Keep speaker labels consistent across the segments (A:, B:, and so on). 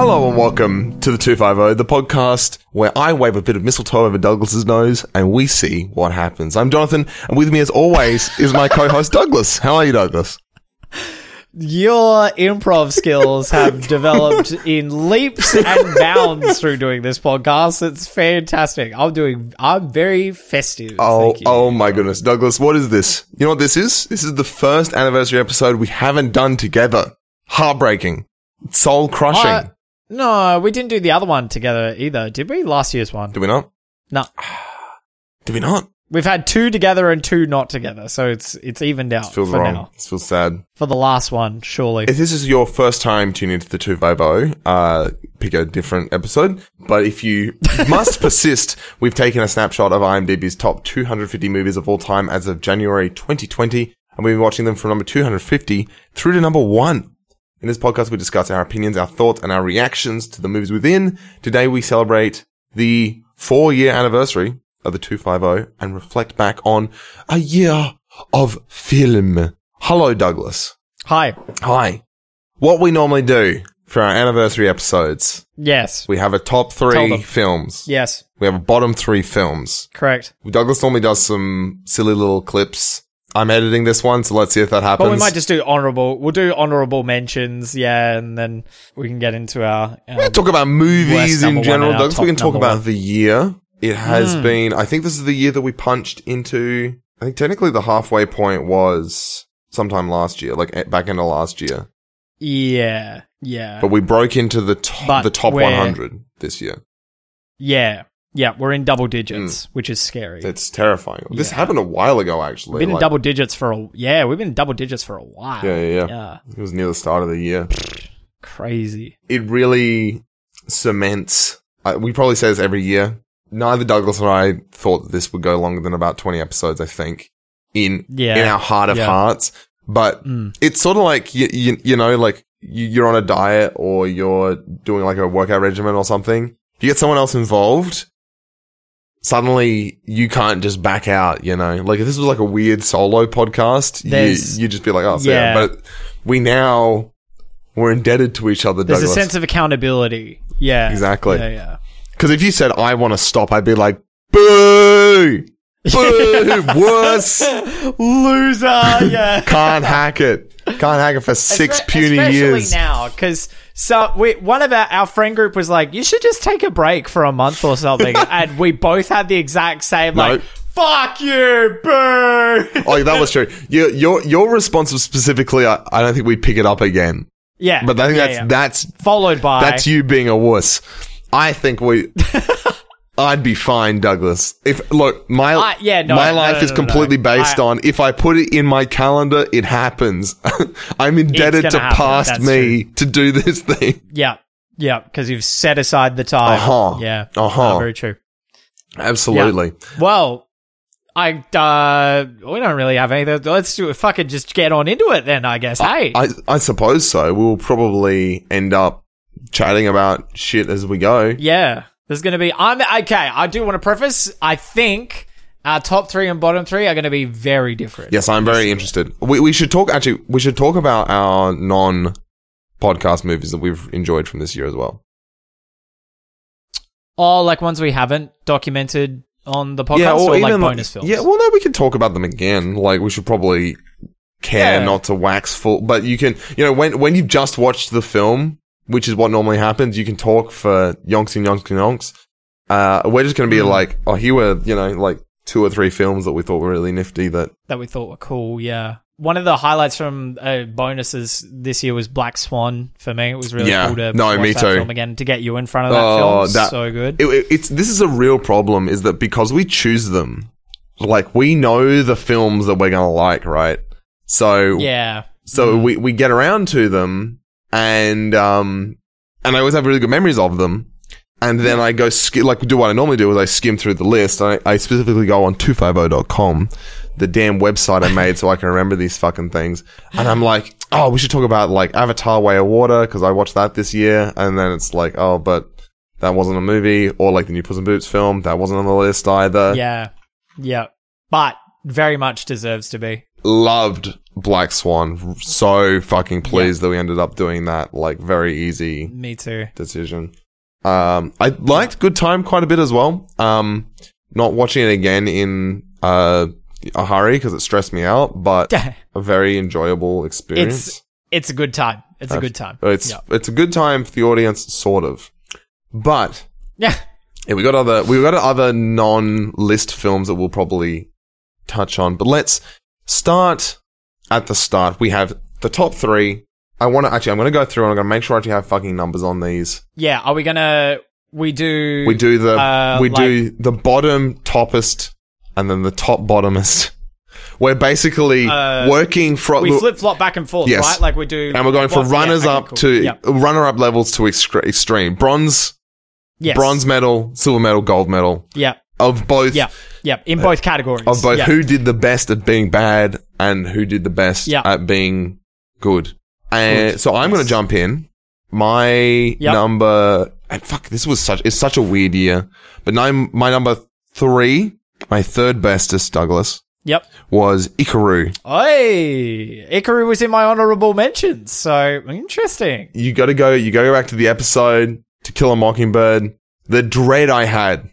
A: Hello and welcome to the 250, the podcast where I wave a bit of mistletoe over Douglas's nose and we see what happens. I'm Jonathan, and with me as always is my co-host Douglas. How are you, Douglas?
B: Your improv skills have developed in leaps and bounds through doing this podcast. It's fantastic. I'm doing. I'm very festive.
A: Oh, oh my goodness, Douglas, what is this? You know what this is? This is the first anniversary episode we haven't done together. Heartbreaking, soul crushing.
B: Uh, no, we didn't do the other one together either, did we? Last year's one.
A: Did we not?
B: No,
A: Did we not?
B: we've had two together and two not together, so it's it's evened out
A: Feels
B: for
A: wrong.
B: now.
A: This feels sad.
B: For the last one, surely.
A: If this is your first time tuning into the 250, uh, pick a different episode. But if you must persist, we've taken a snapshot of IMDb's top 250 movies of all time as of January 2020, and we've been watching them from number 250 through to number one. In this podcast, we discuss our opinions, our thoughts, and our reactions to the movies within. Today, we celebrate the four year anniversary of the 250 and reflect back on a year of film. Hello, Douglas.
B: Hi.
A: Hi. What we normally do for our anniversary episodes,
B: Yes.
A: we have a top
B: Tell
A: three
B: them.
A: films.
B: Yes.
A: We have a bottom three films.
B: Correct.
A: Douglas normally does some silly little clips. I'm editing this one, so let's see if that happens.
B: But we might just do honorable. We'll do honorable mentions, yeah, and then we can get into our.
A: We
B: our
A: can talk about movies in general, Douglas. We can talk about
B: one.
A: The year. It has been, I think this is the year that we punched into, I think technically the halfway point was sometime last year, like eh, back into last year.
B: yeah, yeah,
A: But we broke into the top,
B: But
A: the top 100 this year.
B: yeah, yeah. We're in double digits, which is scary.
A: It's terrifying. This
B: Yeah.
A: happened a while ago, actually.
B: We've been in double digits for a yeah. We've been in double digits for a while.
A: Yeah, yeah, yeah.
B: yeah.
A: It was near the start of the year.
B: Crazy.
A: It really cements. Uh, we probably say this every year. Neither Douglas or I thought that this would go longer than about twenty episodes. I think in
B: Yeah.
A: in our heart of
B: Yeah.
A: hearts, but
B: Mm.
A: it's sort of like you, you, you know, like you, you're on a diet or you're doing like a workout regimen or something. You get someone else involved. Suddenly, you can't just back out. You know, like if this was like a weird solo podcast,
B: There's-
A: you you just be like, oh, yeah.
B: Yeah.
A: But we now we're indebted to each other,
B: There's
A: Douglas.
B: a sense of accountability. Yeah,
A: Exactly.
B: Yeah, yeah.
A: Because if you said I want to stop, I'd be like, boo, boo, wuss,
B: Loser. Yeah.
A: can't hack it, can't hack it for six
B: Espe-
A: puny
B: especially
A: years.
B: now, because so we, one of our, our friend group was like, "You should just take a break for a month or something," and we both had the exact same
A: No.
B: like, "Fuck you, boo."
A: Oh, that was true. Your your your response was specifically, I, I don't think we'd pick it up again.
B: yeah,
A: But I think
B: yeah,
A: that's
B: yeah.
A: that's
B: followed by
A: that's you being a wuss. I think we. I'd be fine, Douglas. If look, my
B: I- yeah, no,
A: my
B: no,
A: life
B: no,
A: is completely based
B: I-
A: on if I put it in my calendar, it happens. I'm indebted
B: gonna happen,
A: past me to do this thing.
B: yeah, yeah, because you've set aside the time.
A: Uh-huh.
B: Yeah,
A: Uh-huh.
B: No, very true.
A: Absolutely.
B: Well, I uh, we don't really have anything. Let's do fucking just get on into it then. I guess. Hey,
A: I, I suppose so. We'll probably end up chatting about shit as we go.
B: Yeah, there's going to be. I'm okay. I do want to preface. I think our top three and bottom three are going to be very different.
A: Yes, I'm very interested. We, we should talk, actually, we should talk about our non podcast movies that we've enjoyed from this year as well.
B: Or like ones we haven't documented on the podcast, or, like bonus films.
A: Yeah, well, no, we can talk about them again. Like, we should probably care
B: Yeah.
A: not to wax full, but you can, you know, when, when you've just watched the film, which is what normally happens, you can talk for yonks and yonks and yonks. Uh, we're just going to be
B: Mm.
A: like, oh, here were, you know, like two or three films that we thought were really nifty that
B: that we thought were cool. Yeah. One of the highlights from uh, bonuses this year was Black Swan for me. It was really
A: Yeah.
B: cool to
A: No,
B: watch
A: me
B: that
A: too.
B: film again to get you in front of that
A: Oh,
B: film.
A: that-
B: so good.
A: it, it- it's this is a real problem is that because we choose them like we know the films that we're gonna like right so
B: yeah.
A: so
B: Mm.
A: we we get around to them and um and i always have really good memories of them and then I go sk- like do what I normally do is I skim through the list. I, I specifically go on 250.com, the damn website I made so I can remember these fucking things. And I'm like, oh, we should talk about like Avatar Way of Water because I watched that this year. And then it's like, oh, but that wasn't a movie or like the new Puss in Boots film. That wasn't on the list either.
B: Yeah. Yeah. But very much deserves to be.
A: Loved Black Swan. So fucking pleased that we ended up doing that. Like very easy
B: Me too.
A: decision. Um, I liked Good Time quite a bit as well. Um, not watching it again in uh, a hurry because it stressed me out, but a very enjoyable experience.
B: It's it's a good time. It's a good time.
A: It's
B: Yeah.
A: it's a good time for the audience, sort of. But
B: Yeah.
A: yeah, we got other we got other non-list films that we'll probably touch on. But let's start at the start. We have the top three. I want to actually. I'm going to go through and I'm going to make sure I actually have fucking numbers on these.
B: Yeah. Are we gonna? We do.
A: We do the
B: Uh,
A: we
B: like-
A: do the bottom toppest and then the top bottomest. We're basically
B: Uh,
A: working from
B: We flip flop back and forth,
A: Yes.
B: right? Like we do.
A: and we're going from
B: Well, yeah,
A: runners
B: okay,
A: up
B: cool.
A: to
B: Yep.
A: runner up levels to extreme bronze,
B: Yes.
A: bronze medal, silver medal, gold medal
B: Yeah.
A: Of both
B: Yeah. Yeah. In uh, both categories.
A: of both
B: Yeah.
A: who did the best at being bad and who did the best
B: Yeah.
A: at being good. Uh, and so I'm going to jump in. My
B: Yep.
A: number, and fuck, this was such, it's such a weird year, but nine, my number three, my third bestest, Douglas,
B: Yep.
A: was Ikiru.
B: Oi, Ikiru was in my honorable mentions, so interesting.
A: You got to go, you gotta go back to the episode to Kill a Mockingbird. The dread I had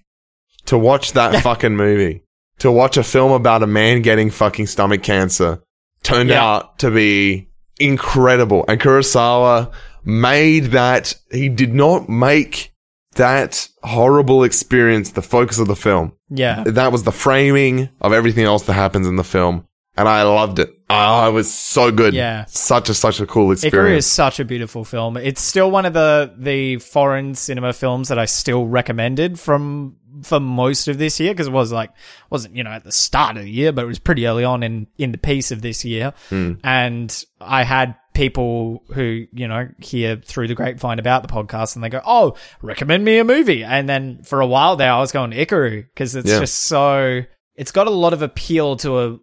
A: to watch that fucking movie, to watch a film about a man getting fucking stomach cancer turned
B: Yeah.
A: out to be incredible. And Kurosawa made that, he did not make that horrible experience the focus of the film.
B: Yeah.
A: That was the framing of everything else that happens in the film. And I loved it. Oh, it was so good.
B: Yeah.
A: Such a, such a cool experience.
B: is such a beautiful film. It's still one of the the foreign cinema films that I still recommended from for most of this year because it was like wasn't you know at the start of the year, but it was pretty early on in in the piece of this year, hmm. and I had people who you know hear through the grapevine about the podcast and they go, "Oh, recommend me a movie," and then for a while there I was going Ikiru because it's
A: Yeah.
B: just so it's got a lot of appeal to a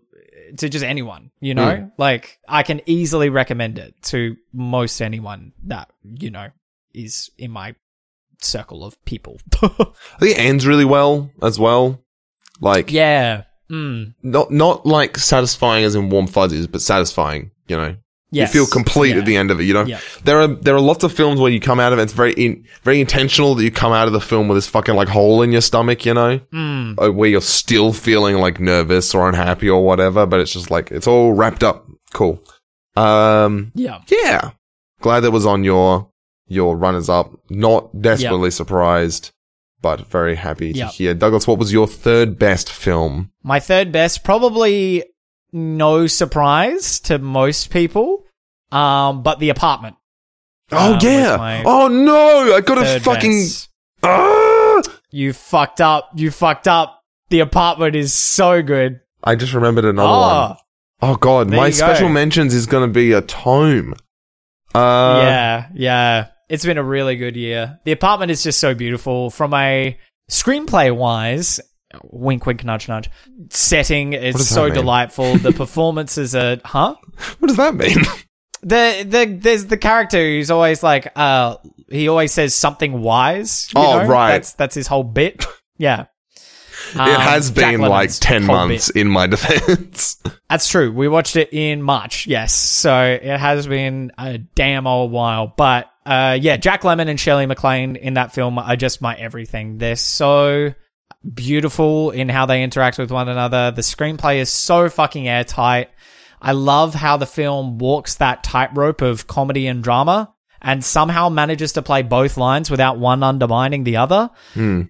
B: to just anyone, you know? Hmm. Like I can easily recommend it to most anyone that, you know, is in my circle of people.
A: I think it ends really well as well. Like,
B: yeah. Mm.
A: not, not like satisfying as in warm fuzzies, but satisfying, you know?
B: Yes.
A: You feel complete
B: Yeah.
A: at the end of it, you know?
B: Yeah.
A: There are, there are lots of films where you come out of it, it's very, in, very intentional that you come out of the film with this fucking like hole in your stomach, you know?
B: Mm.
A: Where you're still feeling like nervous or unhappy or whatever, but it's just like, it's all wrapped up. Cool. Um,
B: Yeah.
A: yeah. Glad that was on your, your runners up. Not desperately surprised, but very happy to
B: Yep.
A: hear. Douglas, what was your third best film?
B: My third best, probably no surprise to most people. Um, but the apartment.
A: Oh
B: Um,
A: yeah. Oh no, I got to
B: third
A: fucking. Ah!
B: You fucked up. You fucked up. The apartment is so good.
A: I just remembered another
B: Oh,
A: one. Oh god,
B: There
A: my
B: go.
A: special mentions is going to be a tome. Uh
B: yeah, yeah. It's been a really good year. The apartment is just so beautiful from a screenplay wise. Wink, wink, nudge, nudge. Setting is so
A: mean?
B: delightful. The performances are, huh?
A: What does that mean?
B: The the there's the character who's always like, uh, he always says something wise. you
A: Oh,
B: know?
A: right.
B: That's that's his whole bit. Yeah.
A: it
B: Um,
A: has been like 10 months
B: bit.
A: in my defense.
B: That's true. We watched it in March. Yes. So it has been a damn old while. But uh, yeah, Jack Lemmon and Shirley MacLaine in that film are just my everything. They're so beautiful in how they interact with one another. The screenplay is so fucking airtight. I love how the film walks that tightrope of comedy and drama and somehow manages to play both lines without one undermining the other.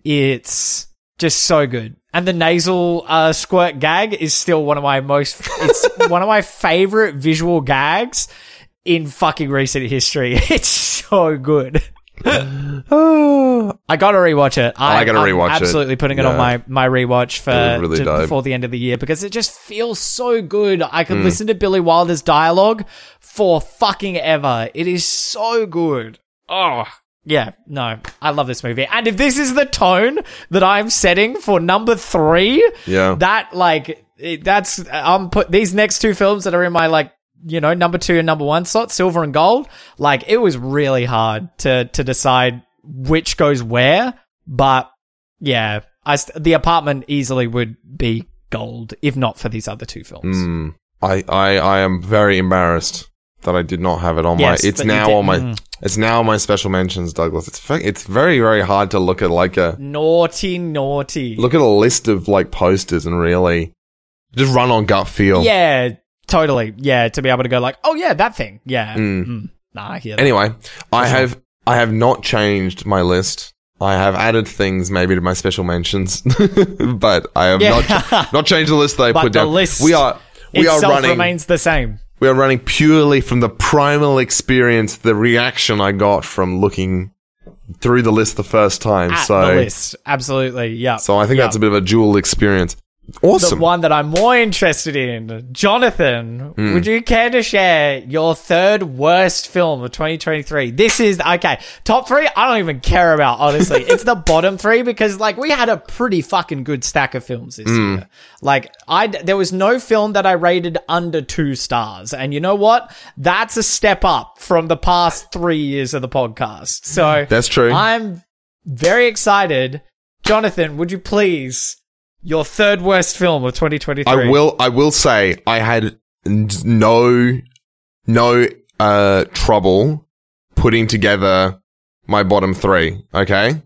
B: It's just so good. And the nasal uh, squirt gag is still one of my most, it's one of my favorite visual gags in fucking recent history. It's so good.
A: Oh,
B: I gotta rewatch it.
A: I gotta
B: I'm
A: rewatch it.
B: Absolutely putting it on my, my rewatch for
A: really
B: to- before the end of the year because it just feels so good. I could mm. listen to Billy Wilder's dialogue for fucking ever. It is so good. Oh. Yeah, no, I love this movie. And if this is the tone that I'm setting for number three,
A: yeah.
B: that like it, that's I'm put these next two films that are in my like you know number two and number one slot, silver and gold. Like it was really hard to to decide which goes where, but yeah, I st- the apartment easily would be gold if not for these other two films.
A: Mm. I, I, I am very embarrassed that I did not have it on
B: Yes,
A: my. It's now on my.
B: mm.
A: It's now on my special mentions, Douglas. It's it's very very hard to look at like a
B: Naughty, naughty.
A: look at a list of like posters and really just run on gut feel.
B: Yeah, totally. Yeah, to be able to go like, oh yeah, that thing. Yeah.
A: Mm.
B: Mm. Nah, I hear that.
A: Anyway, I have I have not changed my list. I have added things maybe to my special mentions, but I have
B: Yeah.
A: not not changed the list that I
B: But
A: put
B: the
A: down.
B: list
A: we are we are running
B: remains the same.
A: we are running purely from the primal experience, the reaction I got from looking through the list the first time.
B: At
A: so
B: the list. Absolutely. Yeah.
A: so I think
B: Yeah.
A: that's a bit of a dual experience. Awesome.
B: The one that I'm more interested in, Jonathan,
A: Hmm.
B: would you care to share your third worst film of 2023? This is okay. Top three, I don't even care about, honestly. it's the bottom three because, like, we had a pretty fucking good stack of films this
A: Hmm.
B: year. Like, I there was no film that I rated under two stars, and you know what? That's a step up from the past three years of the podcast. So
A: That's true.
B: I'm very excited. Jonathan, would you please your third worst film of 2023?
A: I will. I will say I had no no uh trouble putting together my bottom three. Okay.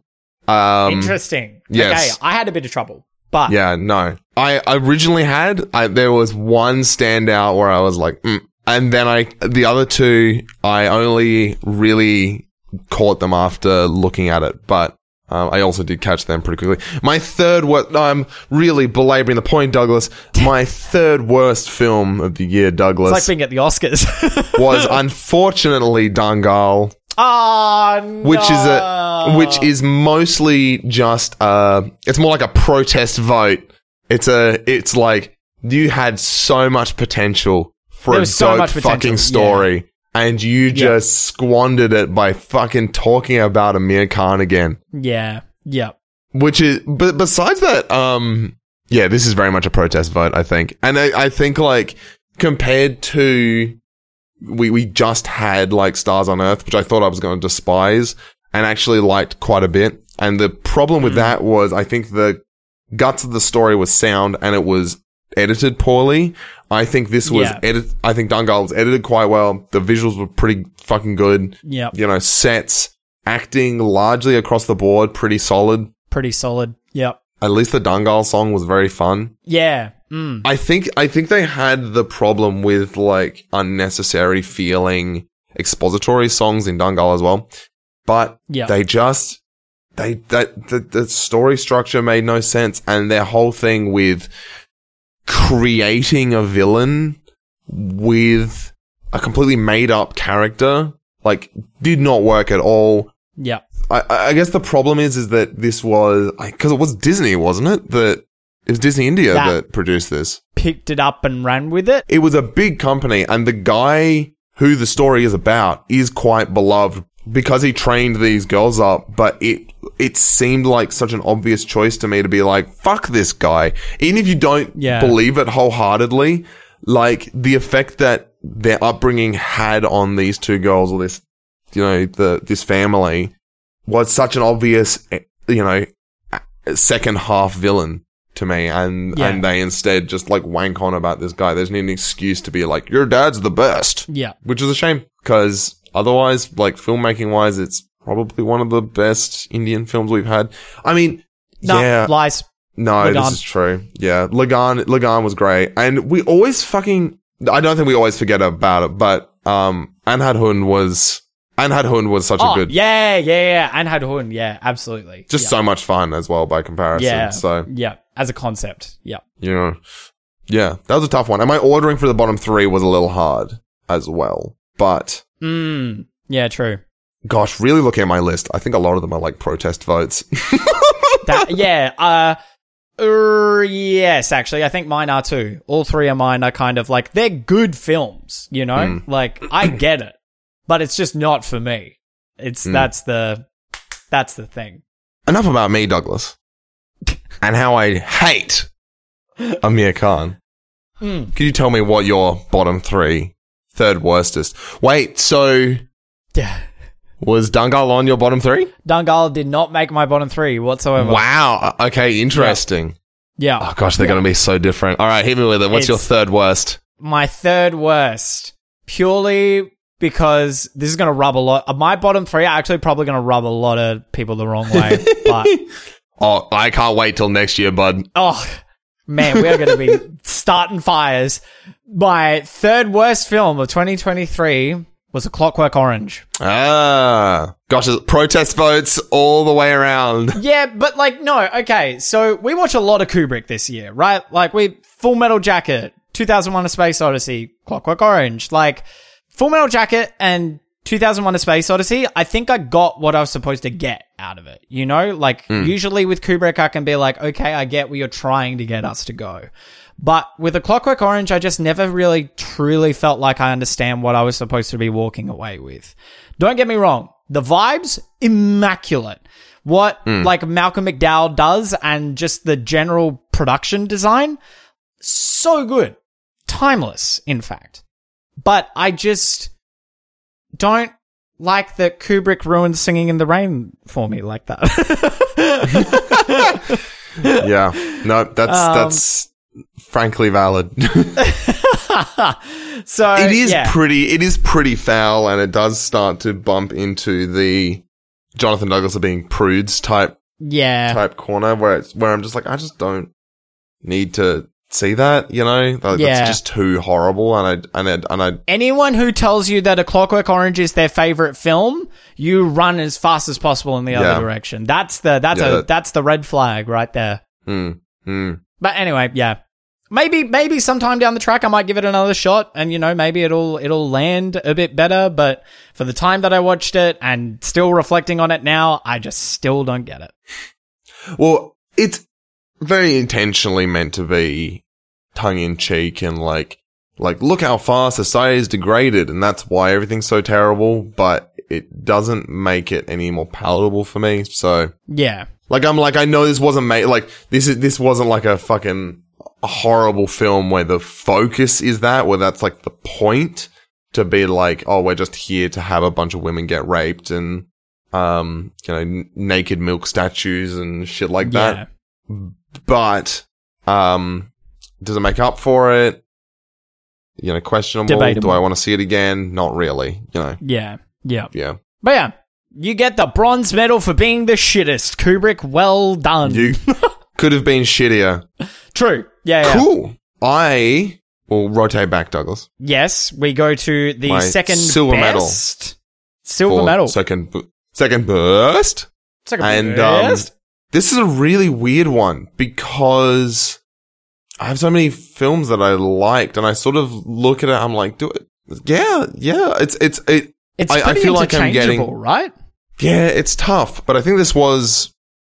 A: Um.
B: Interesting.
A: yes.
B: Okay, I had a bit of trouble, but
A: Yeah. No. I originally had. I, there was one standout where I was like, mm. and then I the other two I only really caught them after looking at it, but. Um, I also did catch them pretty quickly. My third worst, I'm really belaboring the point, Douglas. My third worst film of the year, Douglas,
B: it's like being at the Oscars.
A: was unfortunately Dangal,
B: Ah, no.
A: which is a which is mostly just uh it's more like a protest vote. It's a it's like you had so much potential for
B: There
A: a
B: was so
A: dope
B: much potential,
A: fucking story and you just squandered it by fucking talking about Aamir Khan again.
B: yeah, yeah,
A: Which is but besides that um yeah, this is very much a protest vote, I think. And I, I think like compared to we we just had like Stars on Earth, which I thought I was going to despise and actually liked quite a bit. And the problem with that was I think the guts of the story was sound and it was edited poorly. I think this was
B: Yeah.
A: edit. I think Dangal was edited quite well. The visuals were pretty fucking good.
B: yeah.
A: You know, sets, acting largely across the board, pretty solid.
B: Pretty solid. Yep.
A: At least the Dangal song was very fun.
B: Yeah. Mm.
A: I think I think they had the problem with like unnecessary feeling expository songs in Dangal as well. But
B: Yeah.
A: they just they that the, the story structure made no sense and their whole thing with creating a villain with a completely made up character like did not work at all.
B: Yeah.
A: I, I guess the problem is, is that this was because it was Disney, wasn't it? That it was Disney India
B: That-
A: that produced this.
B: Picked it up and ran with it.
A: It was a big company, and the guy who the story is about is quite beloved because he trained these girls up. But it it seemed like such an obvious choice to me to be like, "Fuck this guy," even if you don't
B: Yeah.
A: believe it wholeheartedly. Like the effect that their upbringing had on these two girls, or this, you know, the this family, was such an obvious, you know, second half villain to me and
B: Yeah.
A: and they instead just like wank on about this guy there's an excuse to be like your dad's the best
B: Yeah.
A: which is a shame because otherwise like filmmaking wise it's probably one of the best indian films we've had i mean
B: No,
A: yeah
B: lies.
A: no
B: Lagaan.
A: this is true yeah Lagaan Lagaan was great and we always fucking i don't think we always forget about it but um Andhadhun was Andhadhun was such
B: Oh,
A: a good
B: yeah, yeah, yeah. Andhadhun. Yeah, absolutely.
A: just
B: yeah.
A: so much fun as well by comparison
B: Yeah.
A: so
B: Yeah. As a concept. Yeah.
A: you know, yeah, that was a tough one. And my ordering for the bottom three was a little hard as well. But
B: Mm. Yeah, true.
A: gosh, really looking at my list, I think a lot of them are like protest votes.
B: That, yeah. Uh, er, yes, actually, I think mine are too. All three of mine are kind of like they're good films, you know.
A: Hmm.
B: Like I get it, but it's just not for me. It's
A: Mm.
B: that's the that's the thing.
A: Enough about me, Douglas, and how I hate Aamir Khan.
B: Mm.
A: Could you tell me what your bottom three, third worstest? Wait, so
B: Yeah.
A: was Dangal on your bottom three?
B: Dangal did not make my bottom three whatsoever.
A: Wow. Okay, interesting.
B: Yeah.
A: Oh gosh, they're going to be so different. All right, hit me with it. What's your third worst?
B: my third worst purely because this is going to rub a lot. My bottom three are actually probably going to rub a lot of people the wrong way. but
A: Oh, I can't wait till next year, bud.
B: oh man, we're going to be starting fires. My third worst film of 2023 was A Clockwork Orange.
A: Ah, gosh, protest votes all the way around.
B: Yeah, but like, no, okay. So we watch a lot of Kubrick this year, right? Like, we Full Metal Jacket, 2001: A Space Odyssey, Clockwork Orange, like Full Metal Jacket and 2001: A Space Odyssey. I think I got what I was supposed to get out of it. You know, like hmm. usually with Kubrick, I can be like, okay, I get where you're trying to get us to go. But with a Clockwork Orange, I just never really truly felt like I understand what I was supposed to be walking away with. Don't get me wrong. The vibes, immaculate. What hmm. like Malcolm McDowell does and just the general production design, so good. Timeless, in fact. But I just don't like that Kubrick ruined Singing in the Rain for me like that.
A: yeah, no, that's
B: Um,
A: that's frankly valid.
B: so
A: it is
B: yeah.
A: pretty. It is pretty foul, and it does start to bump into the Jonathan Douglas of being prudes type
B: yeah.
A: type corner, where it's where I'm just like, I just don't need to see that. You know, like,
B: Yeah.
A: that's just too horrible, and I and I, and I
B: Anyone who tells you that A Clockwork Orange is their favorite film, you run as fast as possible in the
A: Yeah.
B: other direction. That's the that's
A: Yeah,
B: a
A: that-
B: that's the red flag right there.
A: hmm, hmm.
B: But anyway, yeah. Maybe maybe sometime down the track I might give it another shot and you know maybe it'll it'll land a bit better, but for the time that I watched it and still reflecting on it now, I just still don't get it.
A: Well, it's very intentionally meant to be tongue in cheek and like, like, look how far society is degraded and that's why everything's so terrible, but it doesn't make it any more palatable for me. So,
B: Yeah.
A: like, I'm like, I know this wasn't made, like, this is, this wasn't like a fucking horrible film where the focus is that, where that's like the point to be like, oh, we're just here to have a bunch of women get raped and, um, you know, n- naked milk statues and shit like that
B: Yeah.
A: But um does it make up for it you know questionable
B: Debatable.
A: do i want to see it again not really you know
B: Yeah. Yeah.
A: yeah
B: But yeah, you get the bronze medal for being the shittest. Kubrick, well done.
A: you could have been shittier
B: True. Yeah, yeah.
A: cool i will rotate back douglas
B: Yes, we go to the
A: My
B: second
A: silver medal.
B: Silver medal.
A: second second burst
B: Second
A: and um,
B: best.
A: This is a really weird one because I have so many films that I liked, and I sort of look at it. I'm like, do it. Yeah, yeah. It's it's it.
B: it's
A: I- I feel like I'm getting-
B: right?
A: Yeah, it's tough, but I think this was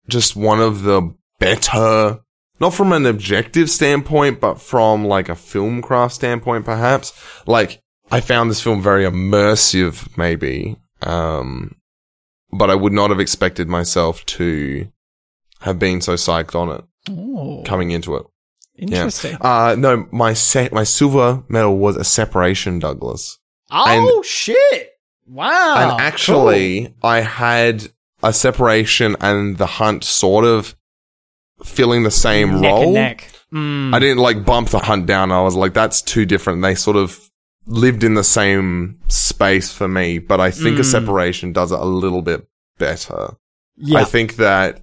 A: just one of the better, not from an objective standpoint, but from like a film craft standpoint, perhaps. Like, I found this film very immersive, maybe. Um, but I would not have expected myself to have been so psyched on it
B: Oh,
A: coming into it.
B: interesting.
A: Uh, no, my set, my silver medal was a separation, Douglas.
B: Oh shit! Wow.
A: and actually, I had a separation and the hunt sort of filling the same
B: cool. neck
A: role.
B: and neck. Mm.
A: I didn't like bump the hunt down. I was like, that's too different. They sort of lived in the same space for me, but I think a
B: Mm.
A: separation does it a little bit better.
B: yeah.
A: I think that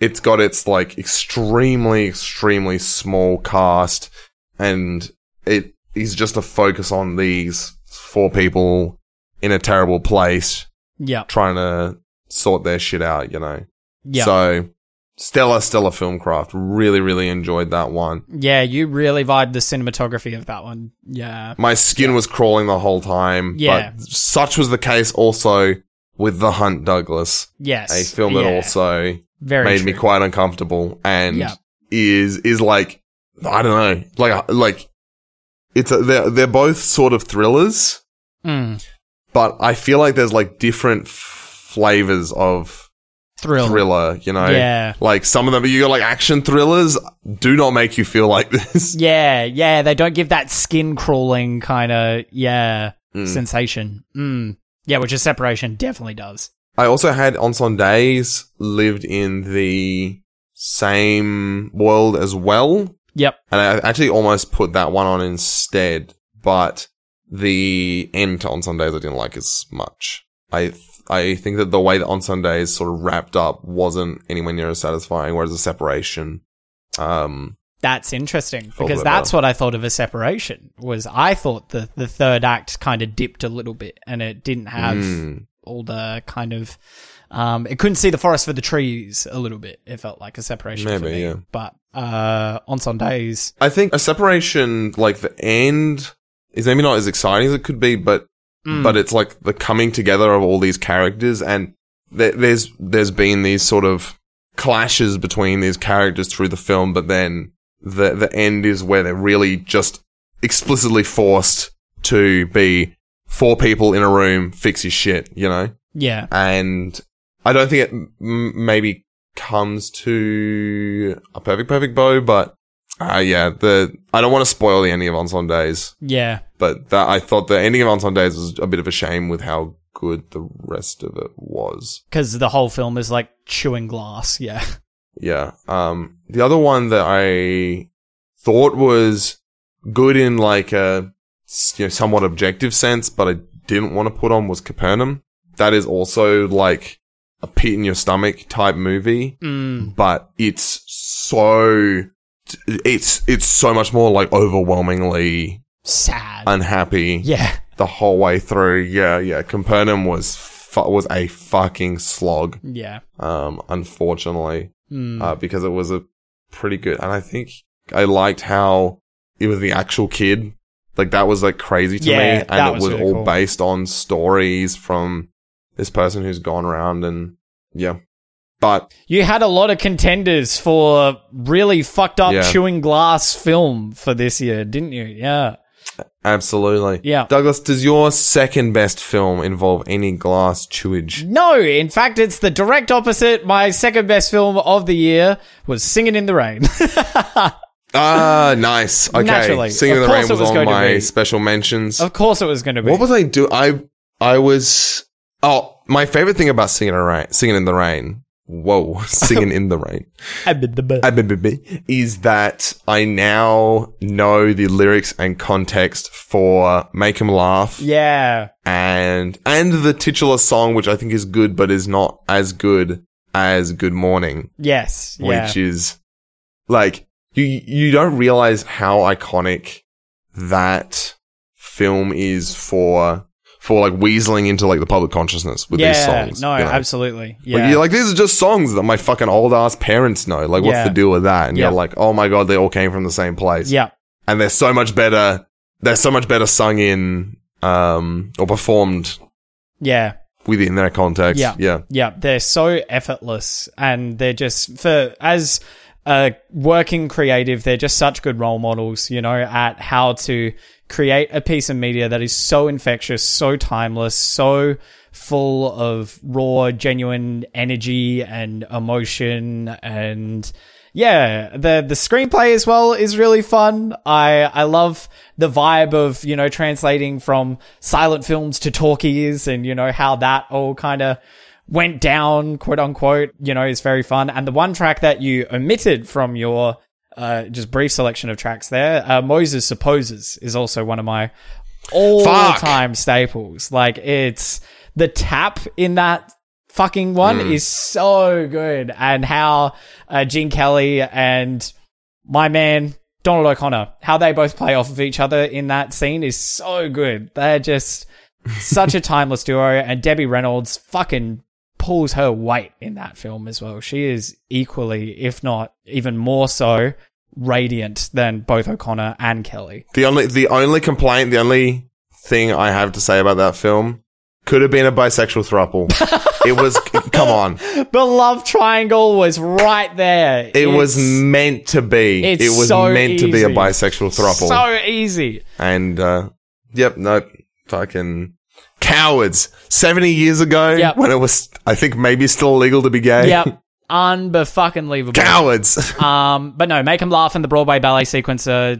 A: it's got its like extremely, extremely small cast and it is just a focus on these four people in a terrible place
B: yeah.
A: trying to sort their shit out, you know?
B: Yeah.
A: So, stellar, stellar film craft. Really, really enjoyed that one.
B: yeah. You really vibed the cinematography of that one. Yeah.
A: My skin was crawling the whole time.
B: Yeah.
A: But such was the case also with The Hunt Douglas,
B: Yes.
A: a film that
B: Yeah.
A: also
B: Very
A: made me quite uncomfortable and
B: Yeah.
A: is is like I don't know, like like it's a, they're they're both sort of thrillers,
B: Mm.
A: but I feel like there's like different f- flavors of
B: Thrill.
A: thriller. You know,
B: Yeah.
A: like some of them you got like action thrillers do not make you feel like this.
B: Yeah, yeah, they don't give that skin crawling kind of yeah
A: Mm.
B: sensation. Mm. Yeah, which is separation definitely does.
A: I also had Incendies lived in the same world as well.
B: Yep.
A: And I actually almost put that one on instead, but the end to Incendies I didn't like as much. I th- I think that the way that Incendies sort of wrapped up wasn't anywhere near as satisfying, whereas the separation, um,
B: That's interesting because that's
A: better.
B: what I thought of a separation. Was I thought the the third act kind of dipped a little bit and it didn't have
A: mm,
B: all the kind of um it couldn't see the forest for the trees a little bit. It felt like a separation for me.
A: yeah.
B: But uh Incendies,
A: I think a separation, like the end, is maybe not as exciting as it could be, but
B: mm,
A: but it's like the coming together of all these characters and there, there's there's been these sort of clashes between these characters through the film but then the the end is where they're really just explicitly forced to be four people in a room fix his shit you know
B: yeah.
A: and i don't think it m- maybe comes to a perfect perfect bow but uh, yeah the i don't want to spoil the ending of Incendies
B: Yeah.
A: but that I thought the ending of Incendies was a bit of a shame with how good the rest of it was.
B: Cuz the whole film is like chewing glass. Yeah.
A: Yeah. Um, the other one that I thought was good in like a you know, somewhat objective sense, but I didn't want to put on was Capernaum. That is also like a pit in your stomach type movie,
B: Mm,
A: but it's so it's it's so much more like overwhelmingly
B: sad.
A: unhappy.
B: yeah.
A: the whole way through. Yeah, yeah. Capernaum was fu- was a fucking slog.
B: Yeah.
A: Um, unfortunately,
B: Mm.
A: uh, because it was a pretty good, and I think I liked how it was the actual kid. Like that was like crazy to
B: Yeah,
A: me, and it
B: was
A: was
B: really
A: all
B: cool.
A: based on stories from this person who's gone around, and yeah. But
B: You had a lot of contenders for really fucked up
A: Yeah.
B: chewing glass film for this year, didn't you? Yeah.
A: absolutely,
B: Yeah.
A: Douglas, does your second best film involve any glass chewage?
B: No, in fact, it's the direct opposite. My second best film of the year was Singing in the Rain.
A: Ah, nice. Okay,
B: Naturally.
A: Singing in the Rain
B: course it
A: was,
B: was
A: on
B: going to
A: my
B: be.
A: special mentions.
B: of course, it was going to be.
A: What was I do? I I was oh my favorite thing about singing in the rain, singing in the rain. Whoa, singing in the rain Ah, is that I now know the lyrics and context for "Make 'Em Laugh"
B: yeah.
A: and and the titular song, which I think is good, but is not as good as "Good Morning,"
B: Yes. Yeah.
A: which is like you you don't realize how iconic that film is for for like weaseling into like the public consciousness with
B: yeah.
A: these songs.
B: no,
A: you know?
B: absolutely. Yeah.
A: Like, you're like, these are just songs that my fucking old ass parents know. Like, what's
B: Yeah.
A: the deal with that? And
B: Yeah.
A: you're like, oh my god, they all came from the same place.
B: yeah.
A: And they're so much better. They're so much better sung in, um, or performed
B: Yeah.
A: within their context.
B: Yeah.
A: Yeah.
B: Yeah, they're so effortless and they're just for as a working creative, they're just such good role models, you know, at how to create a piece of media that is so infectious, so timeless, so full of raw, genuine energy and emotion and yeah, the the screenplay as well is really fun. I I love the vibe of you know translating from silent films to talkies, and you know how that all kind of went down, quote unquote. You know, is very fun. And the one track that you omitted from your uh, just brief selection of tracks there, uh, Moses supposes, is also one of my all time staples. Like it's the tap in that fucking one is so good and how uh, Gene Kelly and my man Donald O'Connor, how they both play off of each other in that scene is so good. They're just such a timeless duo and Debbie Reynolds fucking pulls her weight in that film as well. She is equally, if not even more so, radiant than both O'Connor and Kelly.
A: The only, the only complaint, the only thing I have to say about that film could have been a bisexual throuple. it was, come on.
B: The love triangle was right there.
A: It was meant to be.
B: it's
A: It was
B: so
A: meant to be a bisexual throuple.
B: so easy.
A: and, uh, yep, no, fucking cowards. 70 years ago,
B: Yep.
A: when it was, I think maybe still illegal to be gay.
B: Yep. Unbefucking
A: Cowards.
B: Um, but no, Make 'em Laugh and the Broadway Ballet Sequence are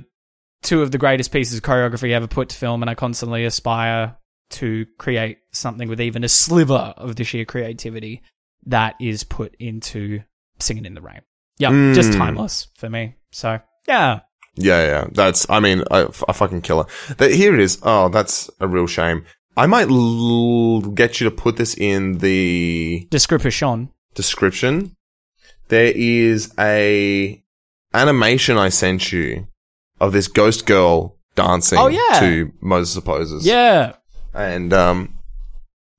B: two of the greatest pieces of choreography ever put to film, and I constantly aspire to create something with even a sliver of the sheer creativity that is put into Singing in the Rain. Yep,
A: Mm.
B: just timeless for me. So, yeah.
A: Yeah, yeah. That's, I mean, a, a fucking killer. That, here it is. Oh, that's a real shame. I might l- get you to put this in the
B: Description.
A: description. There is a animation I sent you of this ghost girl dancing
B: Oh, yeah.
A: to Moses Supposes.
B: Yeah.
A: And, um,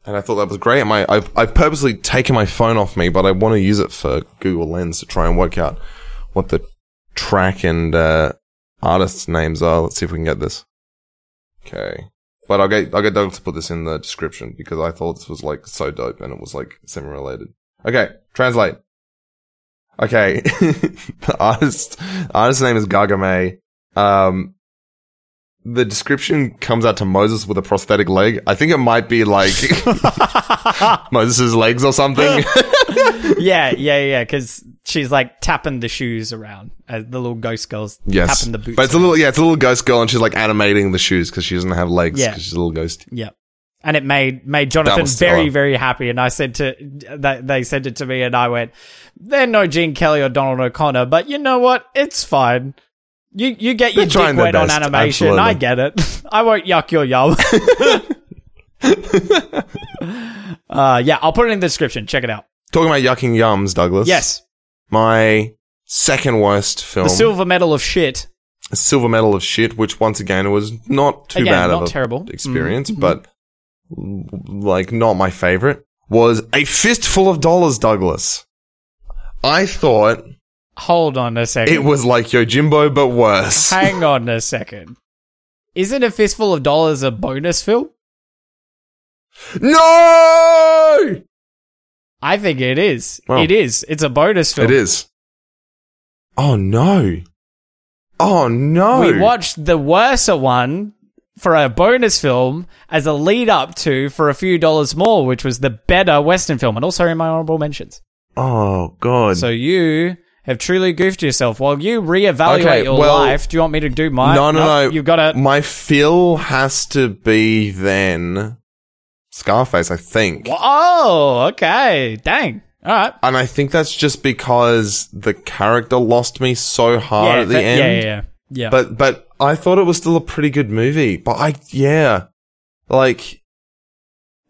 A: and I thought that was great. My, I've, I've purposely taken my phone off me, but I want to use it for Google Lens to try and work out what the track and, uh, artists' names are. Let's see if we can get this. Okay. But I'll get, I'll get Doug to put this in the description because I thought this was like so dope and it was like semi related. Okay. Translate. Okay. the artist, artist's name is Gagame. Um, the description comes out to Moses with a prosthetic leg. I think it might be like Moses' legs or something.
B: yeah, yeah, yeah. Because she's like tapping the shoes around. Uh, the little ghost girl's
A: yes.
B: tapping the boots.
A: But it's a little, yeah, it's a little ghost girl and she's like animating the shoes because she doesn't have legs
B: Yeah.
A: because she's a little ghost.
B: Yeah. And it made made Jonathan very very happy, and I said to they, they sent it to me, and I went, "They're no Gene Kelly or Donald O'Connor, but you know what? It's fine. You you get your
A: They're
B: dick wet on animation.
A: absolutely.
B: I get it. I won't yuck your yum." uh, yeah, I'll put it in the description. Check it out.
A: Talking about yucking yums, Douglas.
B: Yes,
A: My second worst film,
B: the silver medal of shit.
A: Silver Medal of Shit, which once again was not too
B: Again,
A: bad
B: not
A: of a
B: terrible.
A: experience,
B: Mhm.
A: but like not my favorite, was A Fistful of Dollars, Douglas. I thought
B: Hold on a second.
A: it was like Yojimbo, but worse.
B: Hang on a second. Isn't a fistful of dollars a bonus film?
A: No!
B: I think it is.
A: Well,
B: it is. It's a bonus film.
A: It is. Oh no. Oh no.
B: We watched the worser one for a bonus film as a lead up to for a few dollars more, which was the better Western film, and also in my honorable mentions.
A: Oh god.
B: So you have truly goofed yourself. While you reevaluate
A: Okay,
B: your
A: well-
B: life, do you want me to do mine?
A: no, no, no.
B: You've got to.
A: My feel has to be then Scarface, I think.
B: Oh, okay. Dang. All right.
A: And I think that's just because the character lost me so hard
B: yeah,
A: at the
B: that-
A: end.
B: yeah, yeah, yeah. Yeah.
A: But but I thought it was still a pretty good movie. But I yeah. Like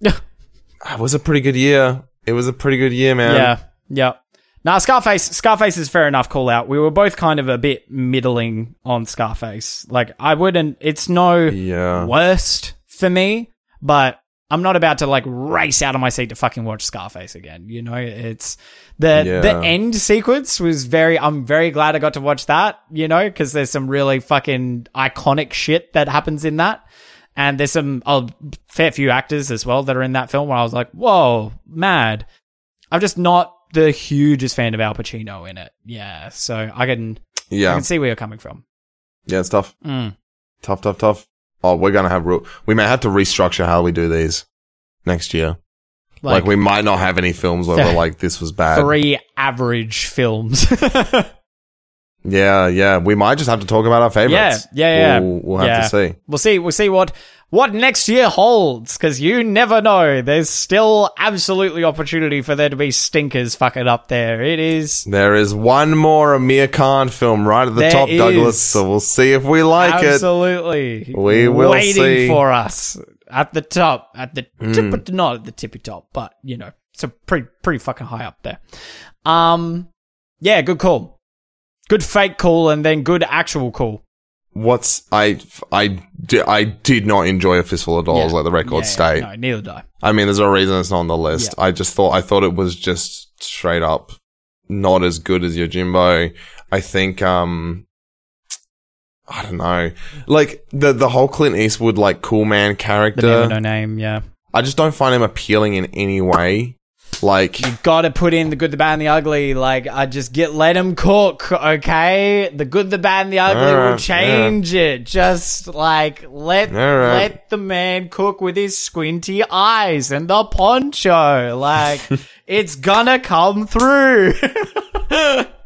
A: ah, it was a pretty good year. It was a pretty good year, man.
B: Yeah, yeah. Now Scarface, Scarface is fair enough. Call out. We were both kind of a bit middling on Scarface. Like I wouldn't. It's no
A: Yeah.
B: worst for me, but I'm not about to like race out of my seat to fucking watch Scarface again. You know, it's the
A: Yeah.
B: the end sequence was very. I'm very glad I got to watch that. You know, because there's some really fucking iconic shit that happens in that. And there's some a fair few actors as well that are in that film where I was like, whoa, mad. I'm just not the hugest fan of Al Pacino in it. Yeah, so I can
A: yeah I
B: can see where you're coming from.
A: Yeah, it's tough.
B: Mm.
A: Tough, tough, tough. Oh, we're gonna have real we may have to restructure how we do these next year. Like,
B: Like,
A: we might not have any films where we're like this was bad.
B: three average films.
A: Yeah, yeah. We might just have to talk about our favorites.
B: Yeah, yeah, yeah.
A: We'll, we'll have
B: Yeah.
A: to see.
B: we'll see. We'll see what what next year holds because you never know. There's still absolutely opportunity for there to be stinkers fucking up there. It is
A: There is one more Aamir Khan film right at the top. Douglas. So we'll see if we like it.
B: absolutely
A: We will
B: waiting
A: see.
B: for us at the top, at the
A: Hmm.
B: tip, but not at the tippy top, but you know, it's a pretty pretty fucking high up there. Um, yeah, good call, good fake call, and then good actual call.
A: What's I I I did not enjoy a fistful of dollars
B: Yeah.
A: like the record
B: Yeah,
A: state.
B: No, neither did I.
A: I mean, there's a reason it's not on the list. I just thought I thought it was just straight up not as good as Yojimbo. I think um I don't know. Like the the whole Clint Eastwood like cool man character.
B: of no name. Yeah,
A: I just don't find him appealing in any way. Like
B: you got to put in the good, the bad, and the ugly. Like I just get let him cook. Okay, the good, the bad, and the ugly will
A: Alright,
B: change it. Just like let
A: Alright.
B: let the man cook with his squinty eyes and the poncho. Like it's gonna come through.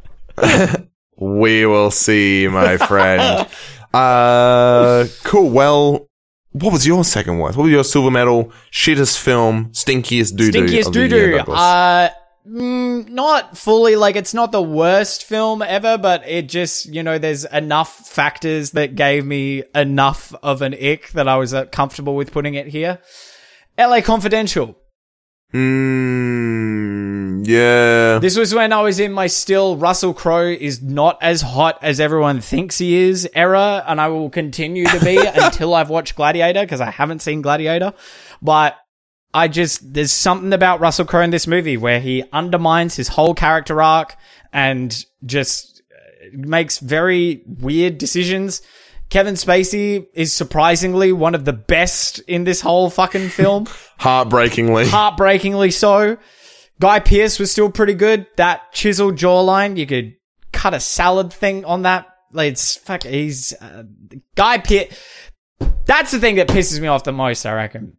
A: we will see, my friend. uh cool. Well, what was your second worst? What was your silver medal shittest film, stinkiest doo doo?
B: Stinkiest doo doo. Uh, mm, not fully like it's not the worst film ever, but it just you know there's enough factors that gave me enough of an ick that I was uh, comfortable with putting it here. L.A. Confidential.
A: Mm, yeah.
B: This was when I was in my still Russell Crowe is not as hot as everyone thinks he is era, and I will continue to be until I've watched Gladiator because I haven't seen Gladiator. But I just there's something about Russell Crowe in this movie where he undermines his whole character arc and just uh, makes very weird decisions. Kevin Spacey is surprisingly one of the best in this whole fucking film.
A: Heartbreakingly.
B: Heartbreakingly so. Guy Pearce was still pretty good. That chiseled jawline, you could cut a salad thing on that. Like, it's fuck. He's uh, Guy Pearce. That's the thing that pisses me off the most. I reckon.